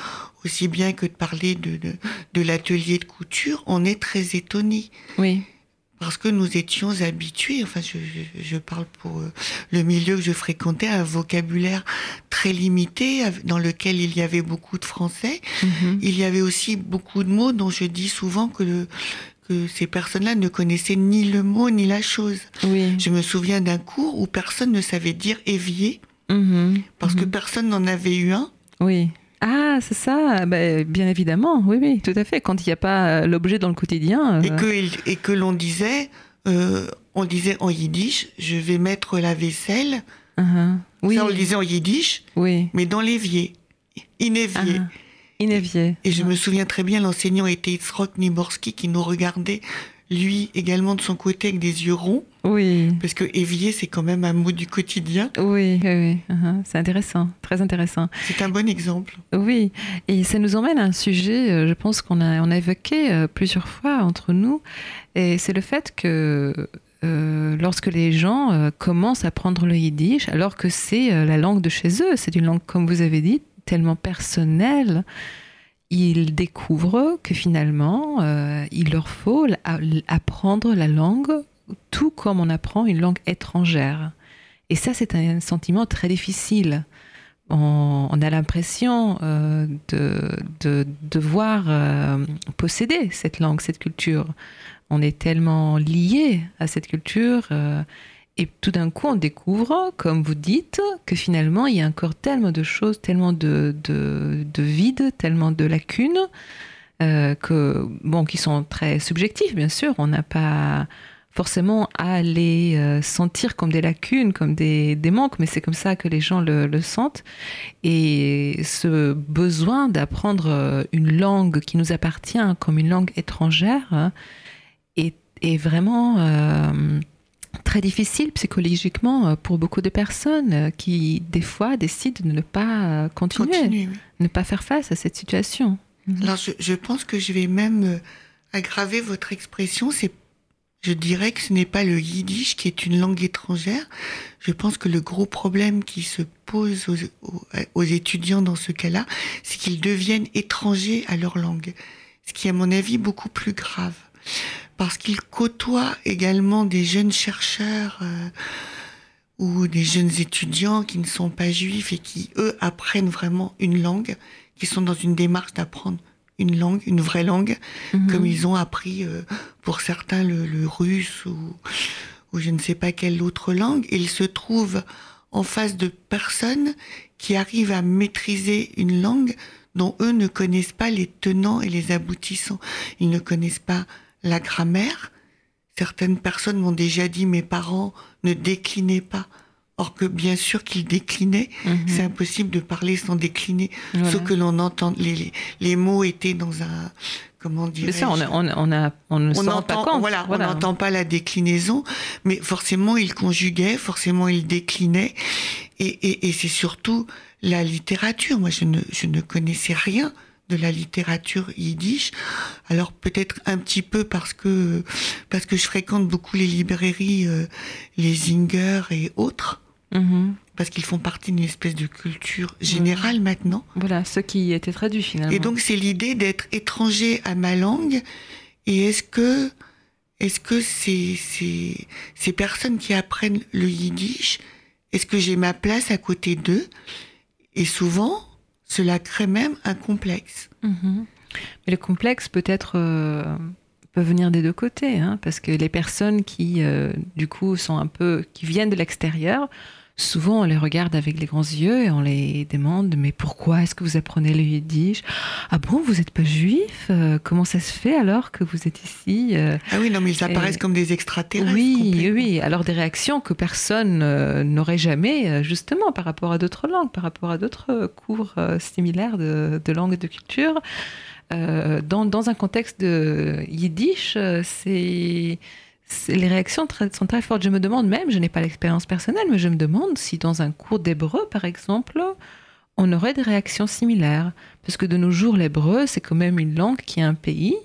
S3: aussi bien que de parler de, de, de l'atelier de couture, on est très étonné
S2: Oui.
S3: parce que nous étions habitués, enfin je, je, je parle pour euh, le milieu que je fréquentais, à un vocabulaire très limité dans lequel il y avait beaucoup de français.
S2: Mhm.
S3: Il y avait aussi beaucoup de mots dont je dis souvent que, le, que ces personnes-là ne connaissaient ni le mot ni la chose.
S2: Oui.
S3: Je me souviens d'un cours où personne ne savait dire évier
S2: Mhm.
S3: parce que
S2: Mhm.
S3: personne n'en avait eu un.
S2: Oui. Ah, c'est ça. Ben, bien évidemment. Oui, oui, tout à fait. Quand il n'y a pas euh, l'objet dans le quotidien.
S3: et
S2: euh,
S3: que, il- et que l'on disait, euh, on disait en yiddish, je vais mettre la vaisselle.
S2: uh-huh. Oui.
S3: Ça, on le disait en yiddish,
S2: Oui.
S3: mais dans l'évier, inévier.
S2: Ah, Inévier.
S3: Et je me souviens très bien, l'enseignant était Itzrok Niborski qui nous regardait, lui également de son côté avec des yeux ronds,
S2: Oui.
S3: parce que évier, c'est quand même un mot du quotidien.
S2: Oui, oui, oui. uh-huh. C'est intéressant, très intéressant.
S3: C'est un bon exemple.
S2: Oui, et ça nous emmène à un sujet, euh, je pense qu'on a, on a évoqué euh, plusieurs fois entre nous, et c'est le fait que euh, lorsque les gens euh, commencent à prendre le yiddish, alors que c'est euh, la langue de chez eux, c'est une langue, comme vous avez dit, tellement personnelle, ils découvrent que finalement, euh, il leur faut apprendre la langue tout comme on apprend une langue étrangère. Et ça, c'est un sentiment très difficile on, a l'impression euh, de, de devoir euh, posséder cette langue, cette culture. On est tellement lié à cette culture et tout d'un coup on découvre, comme vous dites, que finalement il y a encore tellement de choses, tellement de, de, de vide, tellement de lacunes, euh, que, bon, qui sont très subjectifs bien sûr. On n'a pas forcément à les euh, sentir comme des lacunes, comme des, des manques, mais c'est comme ça que les gens le, le sentent. Et ce besoin d'apprendre euh, une langue qui nous appartient comme une langue étrangère hein, est, est vraiment euh, très difficile psychologiquement euh, pour beaucoup de personnes euh, qui, des fois, décident de ne pas euh, continuer,
S3: Continuez, oui.
S2: ne pas faire face à cette situation.
S3: Alors, je, je pense que je vais même aggraver votre expression, c'est je dirais que ce n'est pas le yiddish qui est une langue étrangère. Je pense que le gros problème qui se pose aux, étudiants dans ce cas-là, c'est qu'ils deviennent étrangers à leur langue. Ce qui est à mon avis beaucoup plus grave. Parce qu'ils côtoient également des jeunes chercheurs euh, ou des jeunes étudiants qui ne sont pas juifs et qui, eux, apprennent vraiment une langue, qui sont dans une démarche d'apprendre une langue, une vraie langue, mhm. comme ils ont appris euh, pour certains le, russe ou, ou, je ne sais pas quelle autre langue. Et ils se trouvent en face de personnes qui arrivent à maîtriser une langue dont eux ne connaissent pas les tenants et les aboutissants. Ils ne connaissent pas la grammaire. Certaines personnes m'ont déjà dit mes parents ne déclinaient pas Or que bien sûr qu'il déclinait, mhm. c'est impossible de parler sans décliner. Ce que l'on entend, les, les, mots étaient dans un, comment dire.
S2: ça, on, on, on, a, on ne pas compte.
S3: Voilà, on n'entend pas la déclinaison, mais forcément il conjuguait, forcément il déclinait, et, et, et c'est surtout la littérature. Moi, je ne, je ne connaissais rien de la littérature yiddish. Alors peut-être un petit peu parce que parce que je fréquente beaucoup les librairies, euh, les Zinger et autres. Mhm. Parce qu'ils font partie d'une espèce de culture générale maintenant.
S2: Voilà, ce qui était traduit finalement.
S3: Et donc c'est l'idée d'être étranger à ma langue. Et est-ce que, est-ce que ces, ces, ces personnes qui apprennent le yiddish, est-ce que j'ai ma place à côté d'eux? Et souvent, cela crée même un complexe.
S2: Mhm. Mais le complexe peut-être euh, peut venir des deux côtés, hein, parce que les personnes qui, euh, du coup, sont un peu, qui viennent de l'extérieur, souvent on les regarde avec les grands yeux et on les demande mais pourquoi est-ce que vous apprenez le yiddish? Ah bon, vous n'êtes pas juif? Euh, Comment ça se fait alors que vous êtes ici
S3: euh? Ah oui, non, mais ils apparaissent comme des extraterrestres.
S2: Oui, oui. Alors des réactions que personne euh, n'aurait jamais, justement, par rapport à d'autres langues, par rapport à d'autres cours similaires de, de langue et de culture. dans, dans un contexte de yiddish, c'est les réactions sont très fortes. Je me demande même, je n'ai pas l'expérience personnelle, mais je me demande si dans un cours d'hébreu, par exemple, on aurait des réactions similaires. Parce que de nos jours, l'hébreu, c'est quand même une langue qui est un pays.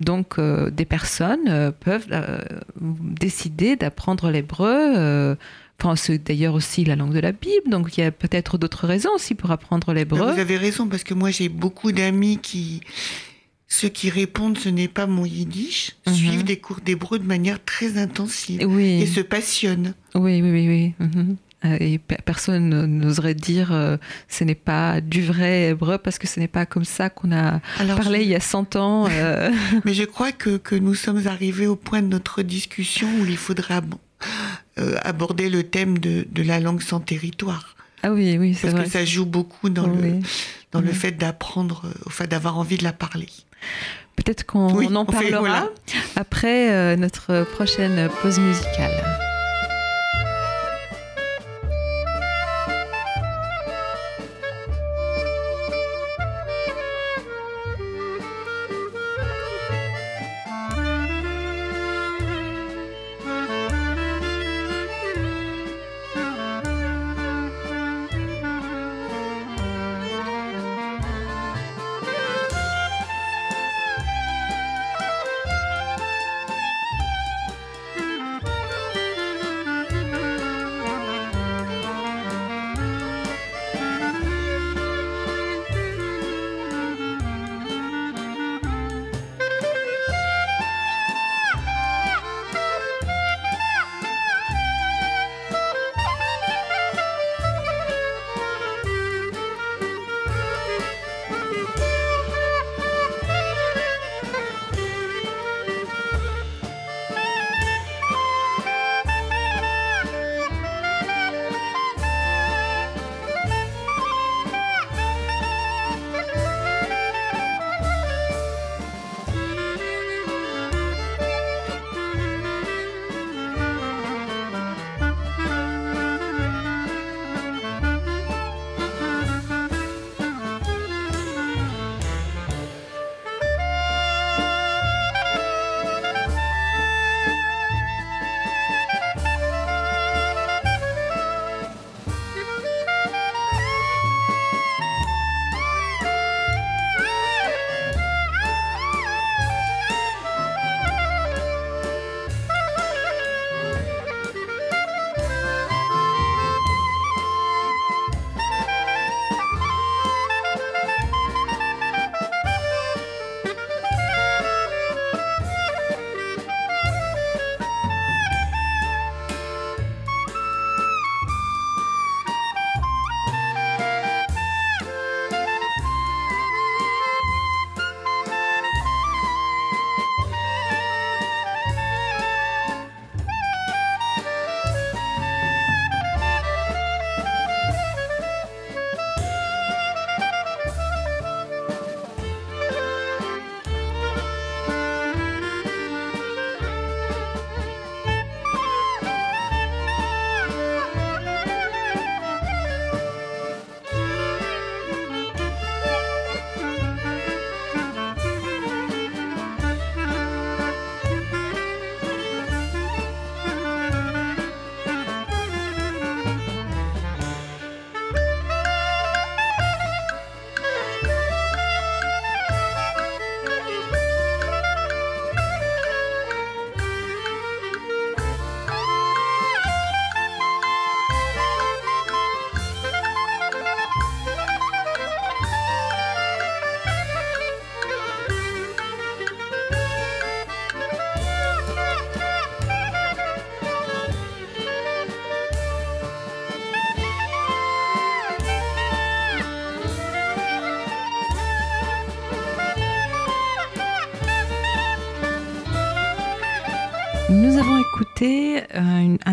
S2: Donc, euh, des personnes euh, peuvent euh, décider d'apprendre l'hébreu. Enfin, c'est d'ailleurs aussi la langue de la Bible, donc il y a peut-être d'autres raisons aussi pour apprendre l'hébreu.
S3: Vous avez raison, parce que moi j'ai beaucoup d'amis qui, ceux qui répondent ce n'est pas mon yiddish mhm. suivent des cours d'hébreu de manière très intensive et se passionnent.
S2: Oui, oui, oui. oui. Mhm. Euh, et personne n'oserait dire euh, ce n'est pas du vrai hébreu parce que ce n'est pas comme ça qu'on a parlé il y a 100 ans. Euh.
S3: Mais je crois que, que, nous sommes arrivés au point de notre discussion où il faudra aborder le thème de, de, la langue sans territoire.
S2: Ah oui, oui, c'est
S3: vrai. Parce que ça joue beaucoup dans le, dans le fait d'apprendre, fait d'avoir envie de la parler.
S2: Peut-être qu'on en parlera après euh, notre prochaine pause musicale.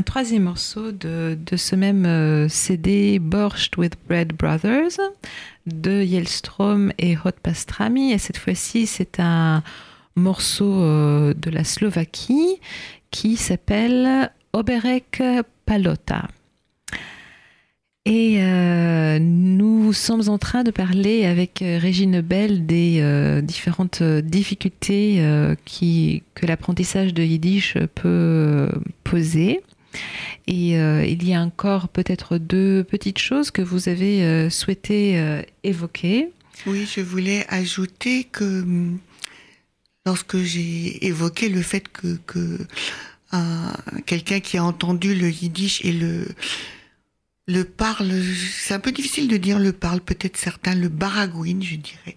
S2: Troisième morceau de, de ce même euh, CD, Borscht with Bread Brothers, de Yelstrom et Hot Pastrami. Et cette fois-ci, c'est un morceau euh, de la Slovaquie qui s'appelle Oberek Palota. Et euh, nous sommes en train de parler avec Régine Bell des différentes difficultés que l'apprentissage de Yiddish peut poser. Et euh, il y a encore peut-être deux petites choses que vous avez euh, souhaité euh, évoquer.
S3: Oui, je voulais ajouter que hum, lorsque j'ai évoqué le fait que, que un- quelqu'un qui a entendu le yiddish et le le parle, c'est un peu difficile de dire le parle, peut-être certains le baragouine, je dirais,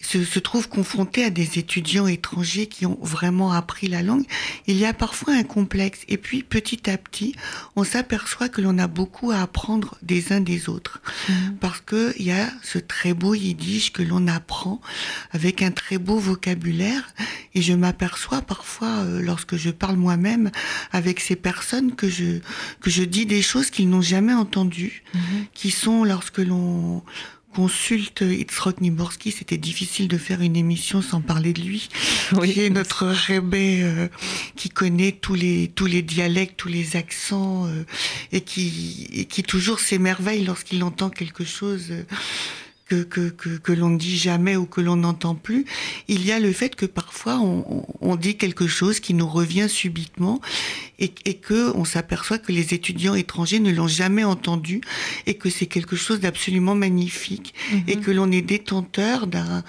S3: se, se trouve confronté à des étudiants étrangers qui ont vraiment appris la langue, il y a parfois un complexe. Et puis petit à petit, on s'aperçoit que l'on a beaucoup à apprendre des uns des autres. Parce que il y a ce très beau yiddish que l'on apprend avec un très beau vocabulaire. Et je m'aperçois parfois euh, lorsque je parle moi-même avec ces personnes que je que je dis des choses qu'ils n'ont jamais entendues qui sont lorsque l'on consulte Itzrok Niborski, c'était difficile de faire une émission sans parler de lui, qui est notre rébé euh, qui connaît tous les tous les dialectes, tous les accents euh, et qui et qui toujours s'émerveille lorsqu'il entend quelque chose euh, que que que, que l'on ne dit jamais ou que l'on n'entend plus. Il y a le fait que parfois on, on, dit quelque chose qui nous revient subitement et, et que on s'aperçoit que les étudiants étrangers ne l'ont jamais entendu et que c'est quelque chose d'absolument magnifique et que l'on est détenteur d'un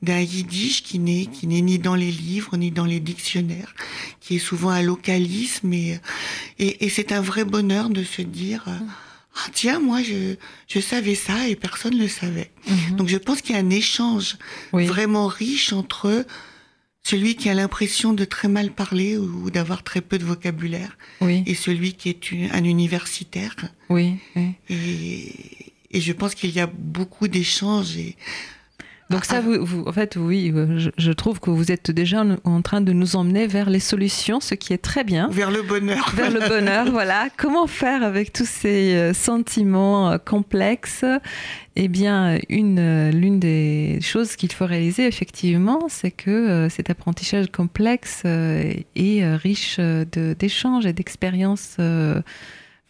S3: d'un yiddish qui n'est qui n'est ni dans les livres ni dans les dictionnaires, qui est souvent un localisme et et, et c'est un vrai bonheur de se dire euh, ah tiens moi je je savais ça et personne le savait.
S2: Mhm.
S3: Donc je pense qu'il y a un échange
S2: Oui.
S3: vraiment riche entre celui qui a l'impression de très mal parler ou d'avoir très peu de vocabulaire
S2: Oui,
S3: et celui qui est une- un universitaire.
S2: oui, oui.
S3: Et, et je pense qu'il y a beaucoup d'échanges. Et...
S2: Donc ça, vous, vous- en fait, oui, euh, je, je trouve que vous êtes déjà en- train de nous emmener vers les solutions, ce qui est très bien.
S3: Vers le bonheur.
S2: Vers le bonheur, voilà. Comment faire avec tous ces euh, sentiments euh, complexes? Eh bien, une, l'une des choses qu'il faut réaliser, effectivement, c'est que cet apprentissage complexe est riche d'échanges et d'expériences.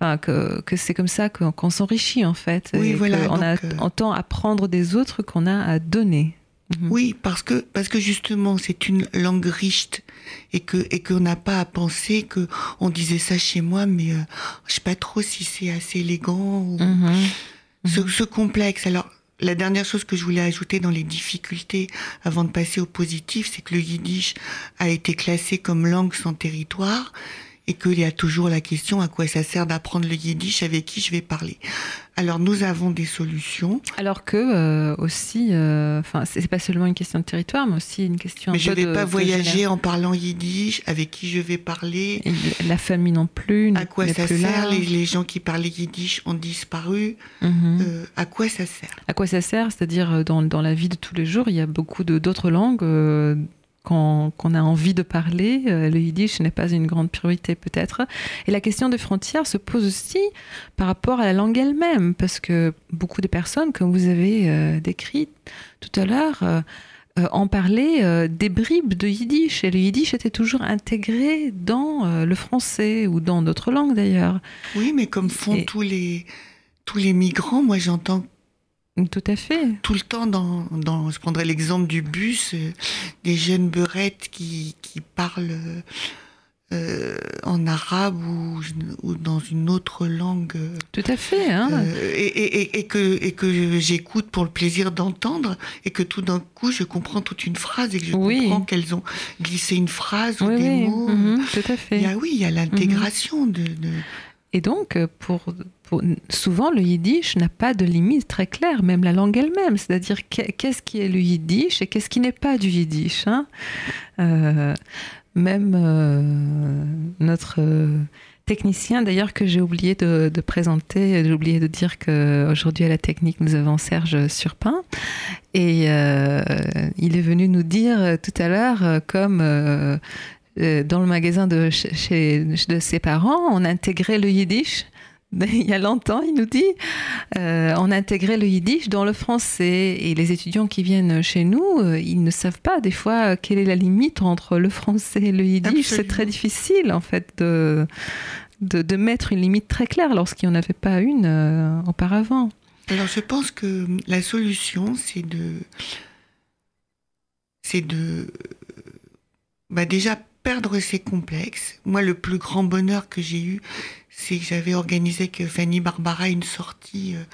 S2: Enfin, que, que c'est comme ça qu'on s'enrichit, en fait.
S3: Oui,
S2: et
S3: voilà,
S2: qu'on a
S3: donc, euh,
S2: à prendre des autres qu'on a à donner. Mhm.
S3: Oui, parce que parce que justement c'est une langue riche et que et qu'on n'a pas à penser que on disait ça chez moi, mais euh, je sais pas trop si c'est assez élégant ou
S2: Mhm.
S3: ce, ce complexe. Alors, la dernière chose que je voulais ajouter dans les difficultés avant de passer au positif, c'est que le yiddish a été classé comme langue sans territoire et qu'il y a toujours la question à quoi ça sert d'apprendre le yiddish, avec qui je vais parler. Alors, nous avons des solutions,
S2: Alors que euh, aussi, euh, enfin, c'est pas seulement une question de territoire, mais aussi une question. un
S3: mais je
S2: peu
S3: vais
S2: de-
S3: pas
S2: de
S3: voyager en parlant yiddish, avec qui je vais parler,
S2: Et La famille non plus.
S3: à quoi ça sert, les, les gens qui parlaient yiddish ont disparu, euh, à quoi ça sert?
S2: À quoi ça sert? C'est-à-dire euh, dans, dans la vie de tous les jours, il y a beaucoup d'autres langues euh, qu'on a envie de parler. Euh, le yiddish n'est pas une grande priorité peut-être. Et la question des frontières se pose aussi par rapport à la langue elle-même, parce que beaucoup de personnes, comme vous avez euh, décrit tout à l'heure, euh, euh, en parlaient des bribes de yiddish. Et le yiddish était toujours intégré dans le français ou dans d'autres langues d'ailleurs.
S3: Oui, mais comme font
S2: Et-
S3: tous les tous les migrants, moi j'entends
S2: Tout à fait.
S3: tout le temps dans, dans je prendrai l'exemple du bus, euh, des jeunes beurettes qui, qui parlent euh, en arabe ou, ou dans une autre langue euh,
S2: Tout à fait. Hein.
S3: euh, et, et, et- que, et que j'écoute pour le plaisir d'entendre et que tout d'un coup je comprends toute une phrase et que je
S2: Oui.
S3: comprends qu'elles ont glissé une phrase ou des
S2: oui.
S3: mots.
S2: mhm, tout à fait.
S3: Il y a, oui, il y a l'intégration de, de-
S2: Et donc, euh, pour- souvent, le yiddish n'a pas de limite très claire, même la langue elle-même. C'est-à-dire, qu'est- qu'est-ce qui est le yiddish et qu'est-ce qui n'est pas du yiddish hein? Euh, Même euh, notre euh, technicien, d'ailleurs, que j'ai oublié de, présenter, j'ai oublié de dire qu'aujourd'hui, à la technique, nous avons Serge Surpin. Et il est venu nous dire tout à l'heure, comme... dans le magasin de, chez, de ses parents, on intégrait le yiddish. Il y a longtemps, il nous dit, euh, on intégrait le yiddish dans le français. Et les étudiants qui viennent chez nous, euh, ils ne savent pas des fois quelle est la limite entre le français et le yiddish. C'est très difficile en fait de, de, mettre une limite très claire lorsqu'il n'y en avait pas une auparavant.
S3: Alors je pense que la solution, c'est de, c'est de, bah déjà perdre ses complexes. Moi, le plus grand bonheur que j'ai eu, c'est que j'avais organisé avec Fanny Barbara une sortie euh,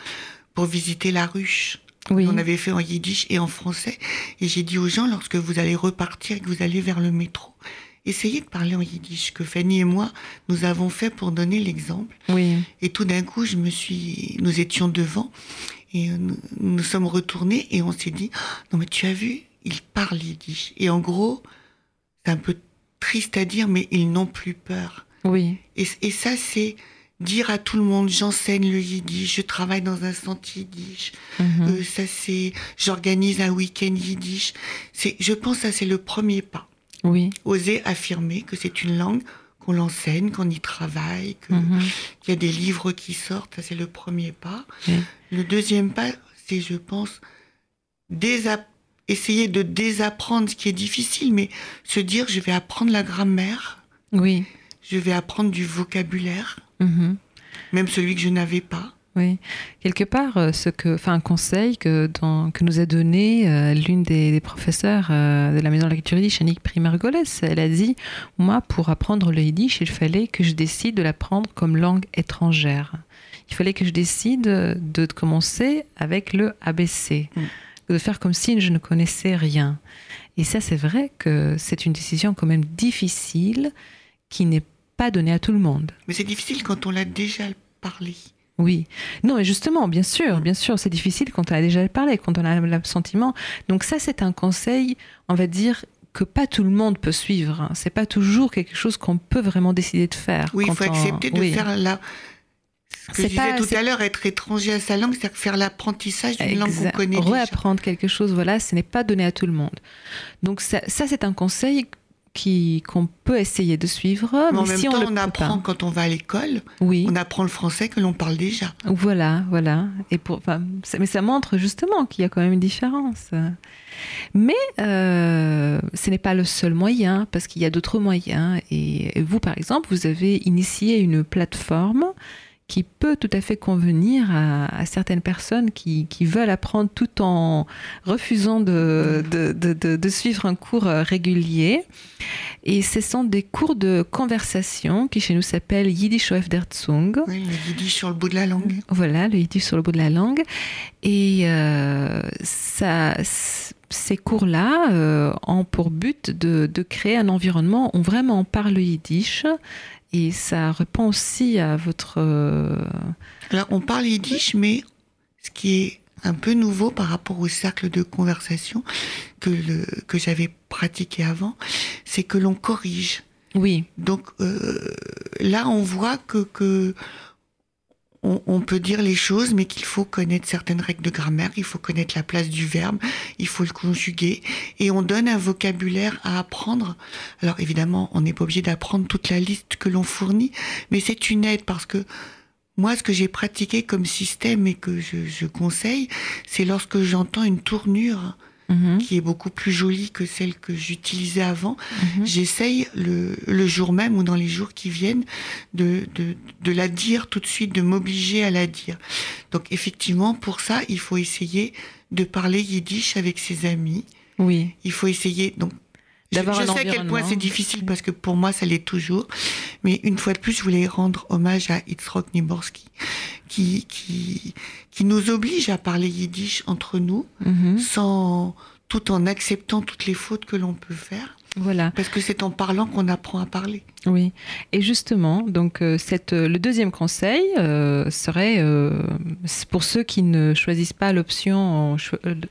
S3: pour visiter la ruche. Oui. On avait fait en yiddish et en français. Et j'ai dit aux gens, lorsque vous allez repartir et que vous allez vers le métro, essayez de parler en yiddish, que Fanny et moi, nous avons fait pour donner l'exemple.
S2: Oui.
S3: Et tout d'un coup, je me suis, nous étions devant et nous, nous sommes retournés et on s'est dit, non mais tu as vu, il parle yiddish. Et en gros, c'est un peu triste à dire, mais ils n'ont plus peur.
S2: Oui.
S3: Et, ça, c'est dire à tout le monde, j'enseigne le yiddish, je travaille dans un centre yiddish. Mhm. Euh, ça, c'est, j'organise un week-end yiddish. C'est, je pense, que ça, c'est le premier pas.
S2: Oui.
S3: Oser affirmer que c'est une langue qu'on l'enseigne, qu'on y travaille, mhm. qu'il y a des livres qui sortent. Ça, c'est le premier pas. Le deuxième pas, c'est, je pense, désapprendre essayer de désapprendre ce qui est difficile, mais se dire je vais apprendre la grammaire.
S2: Oui.
S3: Je vais apprendre du vocabulaire,
S2: mhm.
S3: même celui que je n'avais pas.
S2: Oui, quelque part, euh, ce que, enfin, un conseil que, que nous a donné euh, l'une des, professeurs euh, de la maison de la culture yiddish, Annick Primargoles. Elle a dit Moi, pour apprendre le yiddish, il fallait que je décide de l'apprendre comme langue étrangère. Il fallait que je décide de commencer avec le ABC. Mm de faire comme si je ne connaissais rien. Et ça, c'est vrai que c'est une décision quand même difficile qui n'est pas donnée à tout le monde.
S3: Mais c'est difficile quand on l'a déjà parlé.
S2: Oui. Non, mais justement, bien sûr, bien sûr, c'est difficile quand on a déjà parlé, quand on a le sentiment. Donc ça, c'est un conseil, on va dire, que pas tout le monde peut suivre. Hein. C'est pas toujours quelque chose qu'on peut vraiment décider de faire.
S3: Oui, il faut accepter de faire la, ce que je disais tout à l'heure, être étranger à sa langue, c'est faire l'apprentissage d'une langue qu'on connaît
S2: Réapprendre quelque chose, voilà, ce n'est pas donné à tout le monde. Donc ça, c'est un conseil qu'on peut essayer de suivre.
S3: Mais, en même temps, on, apprend quand on va à l'école.
S2: Oui.
S3: On apprend le français que l'on parle déjà.
S2: Voilà, voilà. Et pour, mais ça montre justement qu'il y a quand même une différence. Mais euh, ce n'est pas le seul moyen, parce qu'il y a d'autres moyens. Et vous, par exemple, vous avez initié une plateforme qui peut tout à fait convenir à, certaines personnes qui, veulent apprendre tout en refusant de, de, suivre un cours euh, régulier. Et ce sont des cours de conversation qui chez nous s'appellent Yiddish auf der Zunge.
S3: Oui, le Yiddish sur le bout de la langue.
S2: Voilà, le Yiddish sur le bout de la langue. Et euh, ça, ces cours-là euh, ont pour but de, de, créer un environnement où vraiment on parle Yiddish et ça répond aussi à votre... Euh,
S3: Alors on parle yiddish, mais ce qui est un peu nouveau par rapport au cercle de conversation que, le, que j'avais pratiqué avant, c'est que l'on corrige.
S2: Oui.
S3: Donc euh, là, on voit que, que on, peut dire les choses, mais qu'il faut connaître certaines règles de grammaire, il faut connaître la place du verbe, il faut le conjuguer, et on donne un vocabulaire à apprendre. Alors évidemment, on n'est pas obligé d'apprendre toute la liste que l'on fournit, mais c'est une aide parce que moi, ce que j'ai pratiqué comme système et que je, conseille, c'est lorsque j'entends une tournure Mhm. qui est beaucoup plus jolie que celle que j'utilisais avant. Mhm. J'essaye le, le, jour même ou dans les jours qui viennent de, de, de la dire tout de suite, de m'obliger à la dire. Donc effectivement, pour ça, il faut essayer de parler yiddish avec ses amis.
S2: Oui.
S3: Il faut essayer. Donc je, je sais à quel point c'est difficile parce que pour moi ça l'est toujours. Mais une fois de plus, je voulais rendre hommage à Itzrok Niborski qui, qui, qui nous oblige à parler yiddish entre nous
S2: mhm.
S3: sans, tout en acceptant toutes les fautes que l'on peut faire.
S2: Voilà.
S3: Parce que c'est en parlant qu'on apprend à parler.
S2: Oui. Et justement, donc euh, cette, euh, le deuxième conseil euh, serait pour ceux qui ne choisissent pas l'option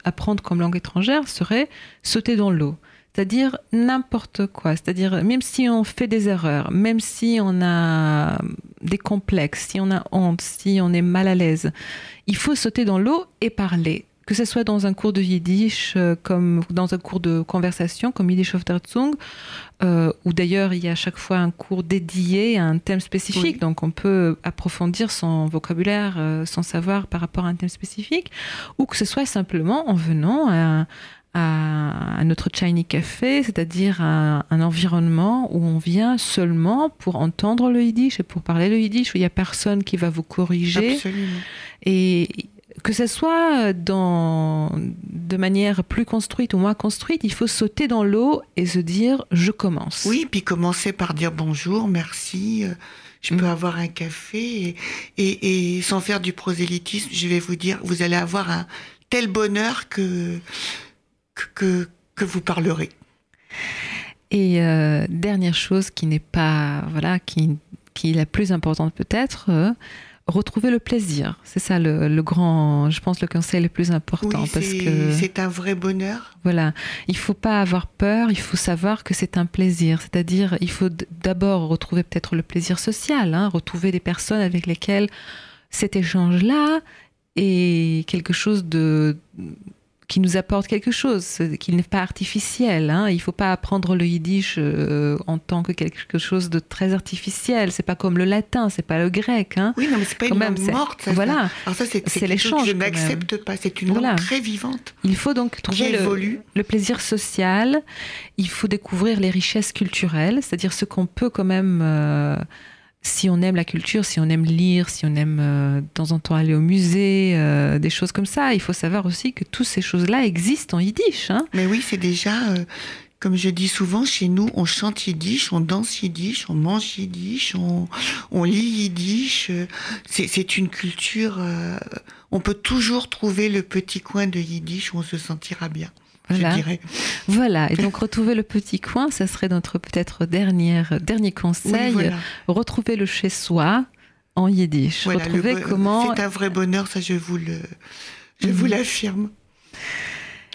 S2: apprendre comme langue étrangère, serait sauter dans l'eau c'est-à-dire n'importe quoi, c'est-à-dire même si on fait des erreurs, même si on a des complexes, si on a honte, si on est mal à l'aise, il faut sauter dans l'eau et parler. Que ce soit dans un cours de yiddish, euh, comme dans un cours de conversation, comme Yiddish of Terzung, euh, où d'ailleurs il y a à chaque fois un cours dédié à un thème spécifique,
S3: Oui.
S2: donc on peut approfondir son vocabulaire, euh, son savoir par rapport à un thème spécifique, ou que ce soit simplement en venant à, à, notre Shiny Café, c'est-à-dire un environnement où on vient seulement pour entendre le yiddish et pour parler le yiddish, où il n'y a personne qui va vous corriger.
S3: Absolument.
S2: Et que ce soit dans, de manière plus construite ou moins construite, il faut sauter dans l'eau et se dire je commence.
S3: Oui, puis commencer par dire bonjour, merci, euh, je
S2: Mm.
S3: peux avoir un café. Et, et, et sans faire du prosélytisme, je vais vous dire, vous allez avoir un tel bonheur que, que, vous parlerez.
S2: Et euh, dernière chose qui n'est pas, voilà, qui, qui est la plus importante peut-être, euh, retrouver le plaisir. C'est ça le, le grand, je pense, le conseil le plus important.
S3: Oui,
S2: parce que
S3: c'est un vrai bonheur.
S2: Voilà, il faut pas avoir peur, il faut savoir que c'est un plaisir. C'est-à-dire, il faut d'abord retrouver peut-être le plaisir social, hein, retrouver des personnes avec lesquelles cet échange-là est quelque chose de qui nous apporte quelque chose, qu'il n'est pas artificiel. Hein. Il faut pas apprendre le yiddish euh, en tant que quelque chose de très artificiel. C'est pas comme le latin, c'est pas le grec. Hein.
S3: Oui, non, mais c'est pas
S2: Quand
S3: une
S2: même,
S3: langue morte. Ça,
S2: voilà.
S3: ça. Alors ça, c'est
S2: l'échange,
S3: je n'accepte pas. C'est une
S2: Voilà.
S3: langue très vivante
S2: Il faut donc trouver le, le plaisir social, il faut découvrir les richesses culturelles, c'est-à-dire ce qu'on peut quand même, euh, si on aime la culture, si on aime lire, si on aime euh, de temps en temps aller au musée, euh, des choses comme ça, il faut savoir aussi que toutes ces choses-là existent en yiddish. Hein
S3: Mais oui, c'est déjà, euh, comme je dis souvent, chez nous, on chante yiddish, on danse yiddish, on mange yiddish, on, on lit yiddish. C'est une culture. on peut toujours trouver le petit coin de yiddish où on se sentira bien.
S2: Voilà.
S3: Je dirais.
S2: Voilà, et donc retrouver le petit coin, ça serait notre peut-être dernière, dernier
S3: Oui,
S2: conseil,
S3: voilà.
S2: retrouver le chez-soi en yiddish,
S3: Voilà,
S2: retrouver comment...
S3: C'est un vrai bonheur, ça je vous le, je
S2: Mhm.
S3: vous l'affirme.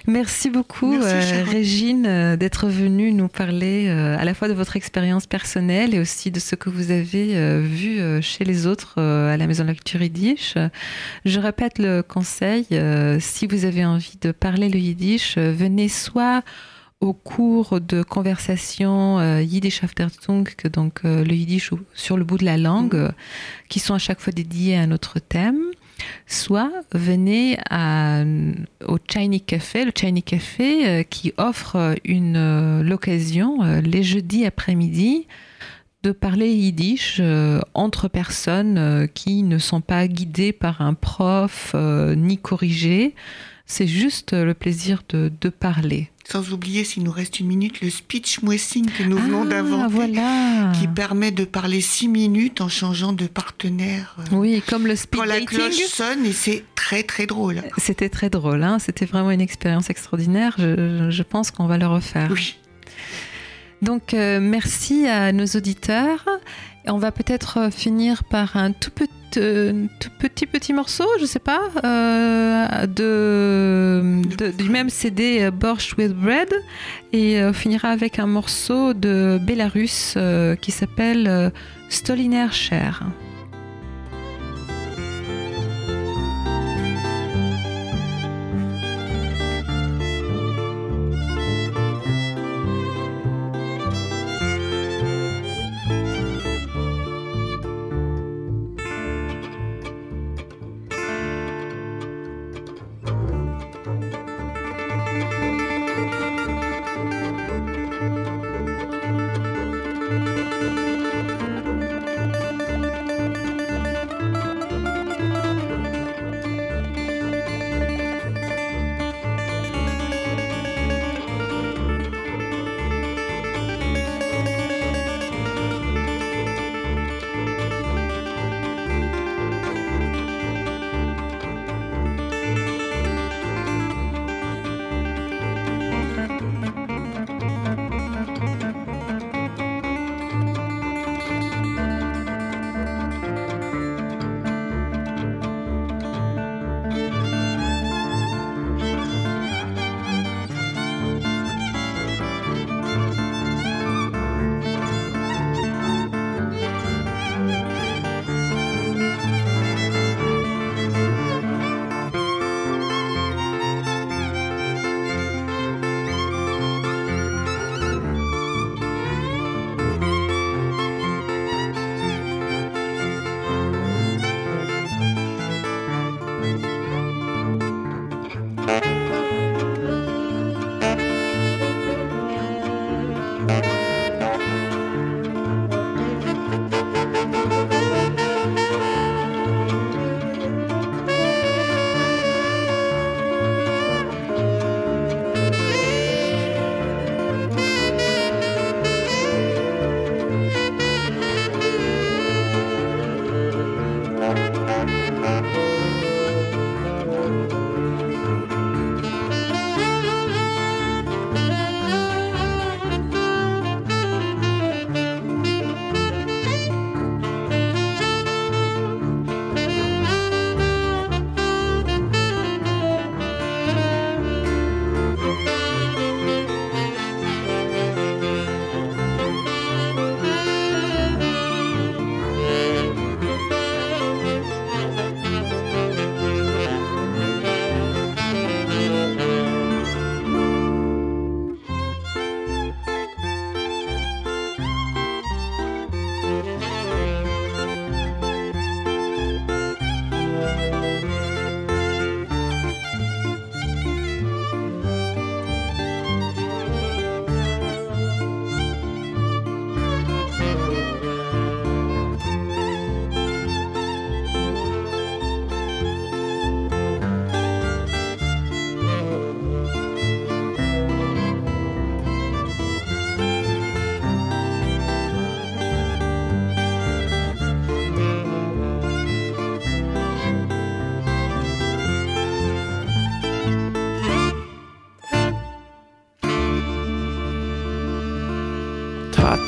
S2: Merci beaucoup,
S3: Merci,
S2: euh. Régine, euh, d'être venue nous parler euh, à la fois de votre expérience personnelle et aussi de ce que vous avez vu chez les autres à la Maison de la Culture Yiddish. Je répète le conseil, si vous avez envie de parler le Yiddish, venez soit au cours de conversation euh, Yiddish Afterzung, que donc euh, le Yiddish sur le bout de la langue, euh, qui sont à chaque fois dédiés à un autre thème, soit venez au Shiny Café, le Shiny Café euh, qui offre une euh, l'occasion euh, les jeudis après-midi de parler yiddish euh, entre personnes euh, qui ne sont pas guidées par un prof euh, ni corrigées. C'est juste euh, le plaisir de, de parler.
S3: Sans oublier, s'il nous reste une minute, le speech mwessing que nous venons
S2: Ah,
S3: d'inventer,
S2: voilà.
S3: qui permet de parler six minutes en changeant de partenaire. euh,
S2: Oui, comme le speed
S3: Quand la cloche sonne, et c'est très très drôle.
S2: C'était très drôle, hein c'était vraiment une expérience extraordinaire. Je, je pense qu'on va le refaire.
S3: Oui.
S2: Donc, euh, merci à nos auditeurs. Et on va peut-être euh, finir par un tout petit, euh, tout petit, petit morceau, je sais pas, euh, de, de- du même CD Borscht with Bread. Et on finira avec un morceau de Belarus euh, qui s'appelle Stoliner Cher.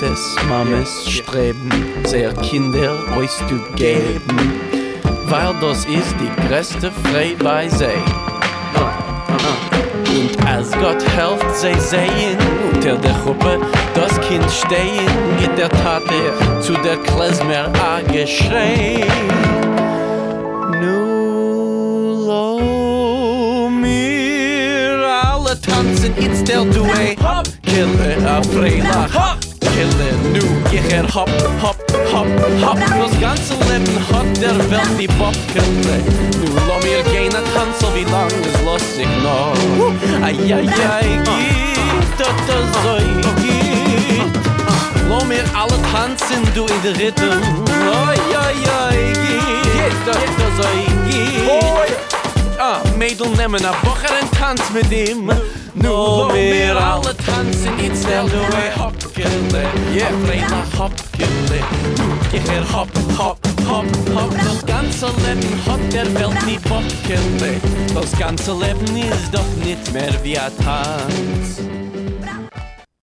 S1: Tates, Mames streben, sehr Kinder euch zu geben, weil das ist die größte Frei bei sei. Und als Gott helft, sie sehen unter der Gruppe das Kind stehen, geht der Tate zu der Klezmer a geschrei. Nu lo mir alle tanzen, it's del du a hop, kille a freilach, hop, kille nu, ich er hop, hop, hop, hop. Das ganze Leben hat der Welt die Bob kille. Nu lo mir gehen a tanzel, wie lang es los sich noch. Ai, ai, ai, geht, dat das so geht. Lo mir alle tanzen, du in der Rhythm. Ai, ai, ai, geht, dat das so geht. Ah, Mädel nemmen a Bocher en tanz mit ihm Nu lo mir alle tanzen niet snel du e Yeah, Freila hopkele Nu, ich er hop, hop, hop, hop Das ganze Leben hat der Welt nie Bockele Das ganze Leben ist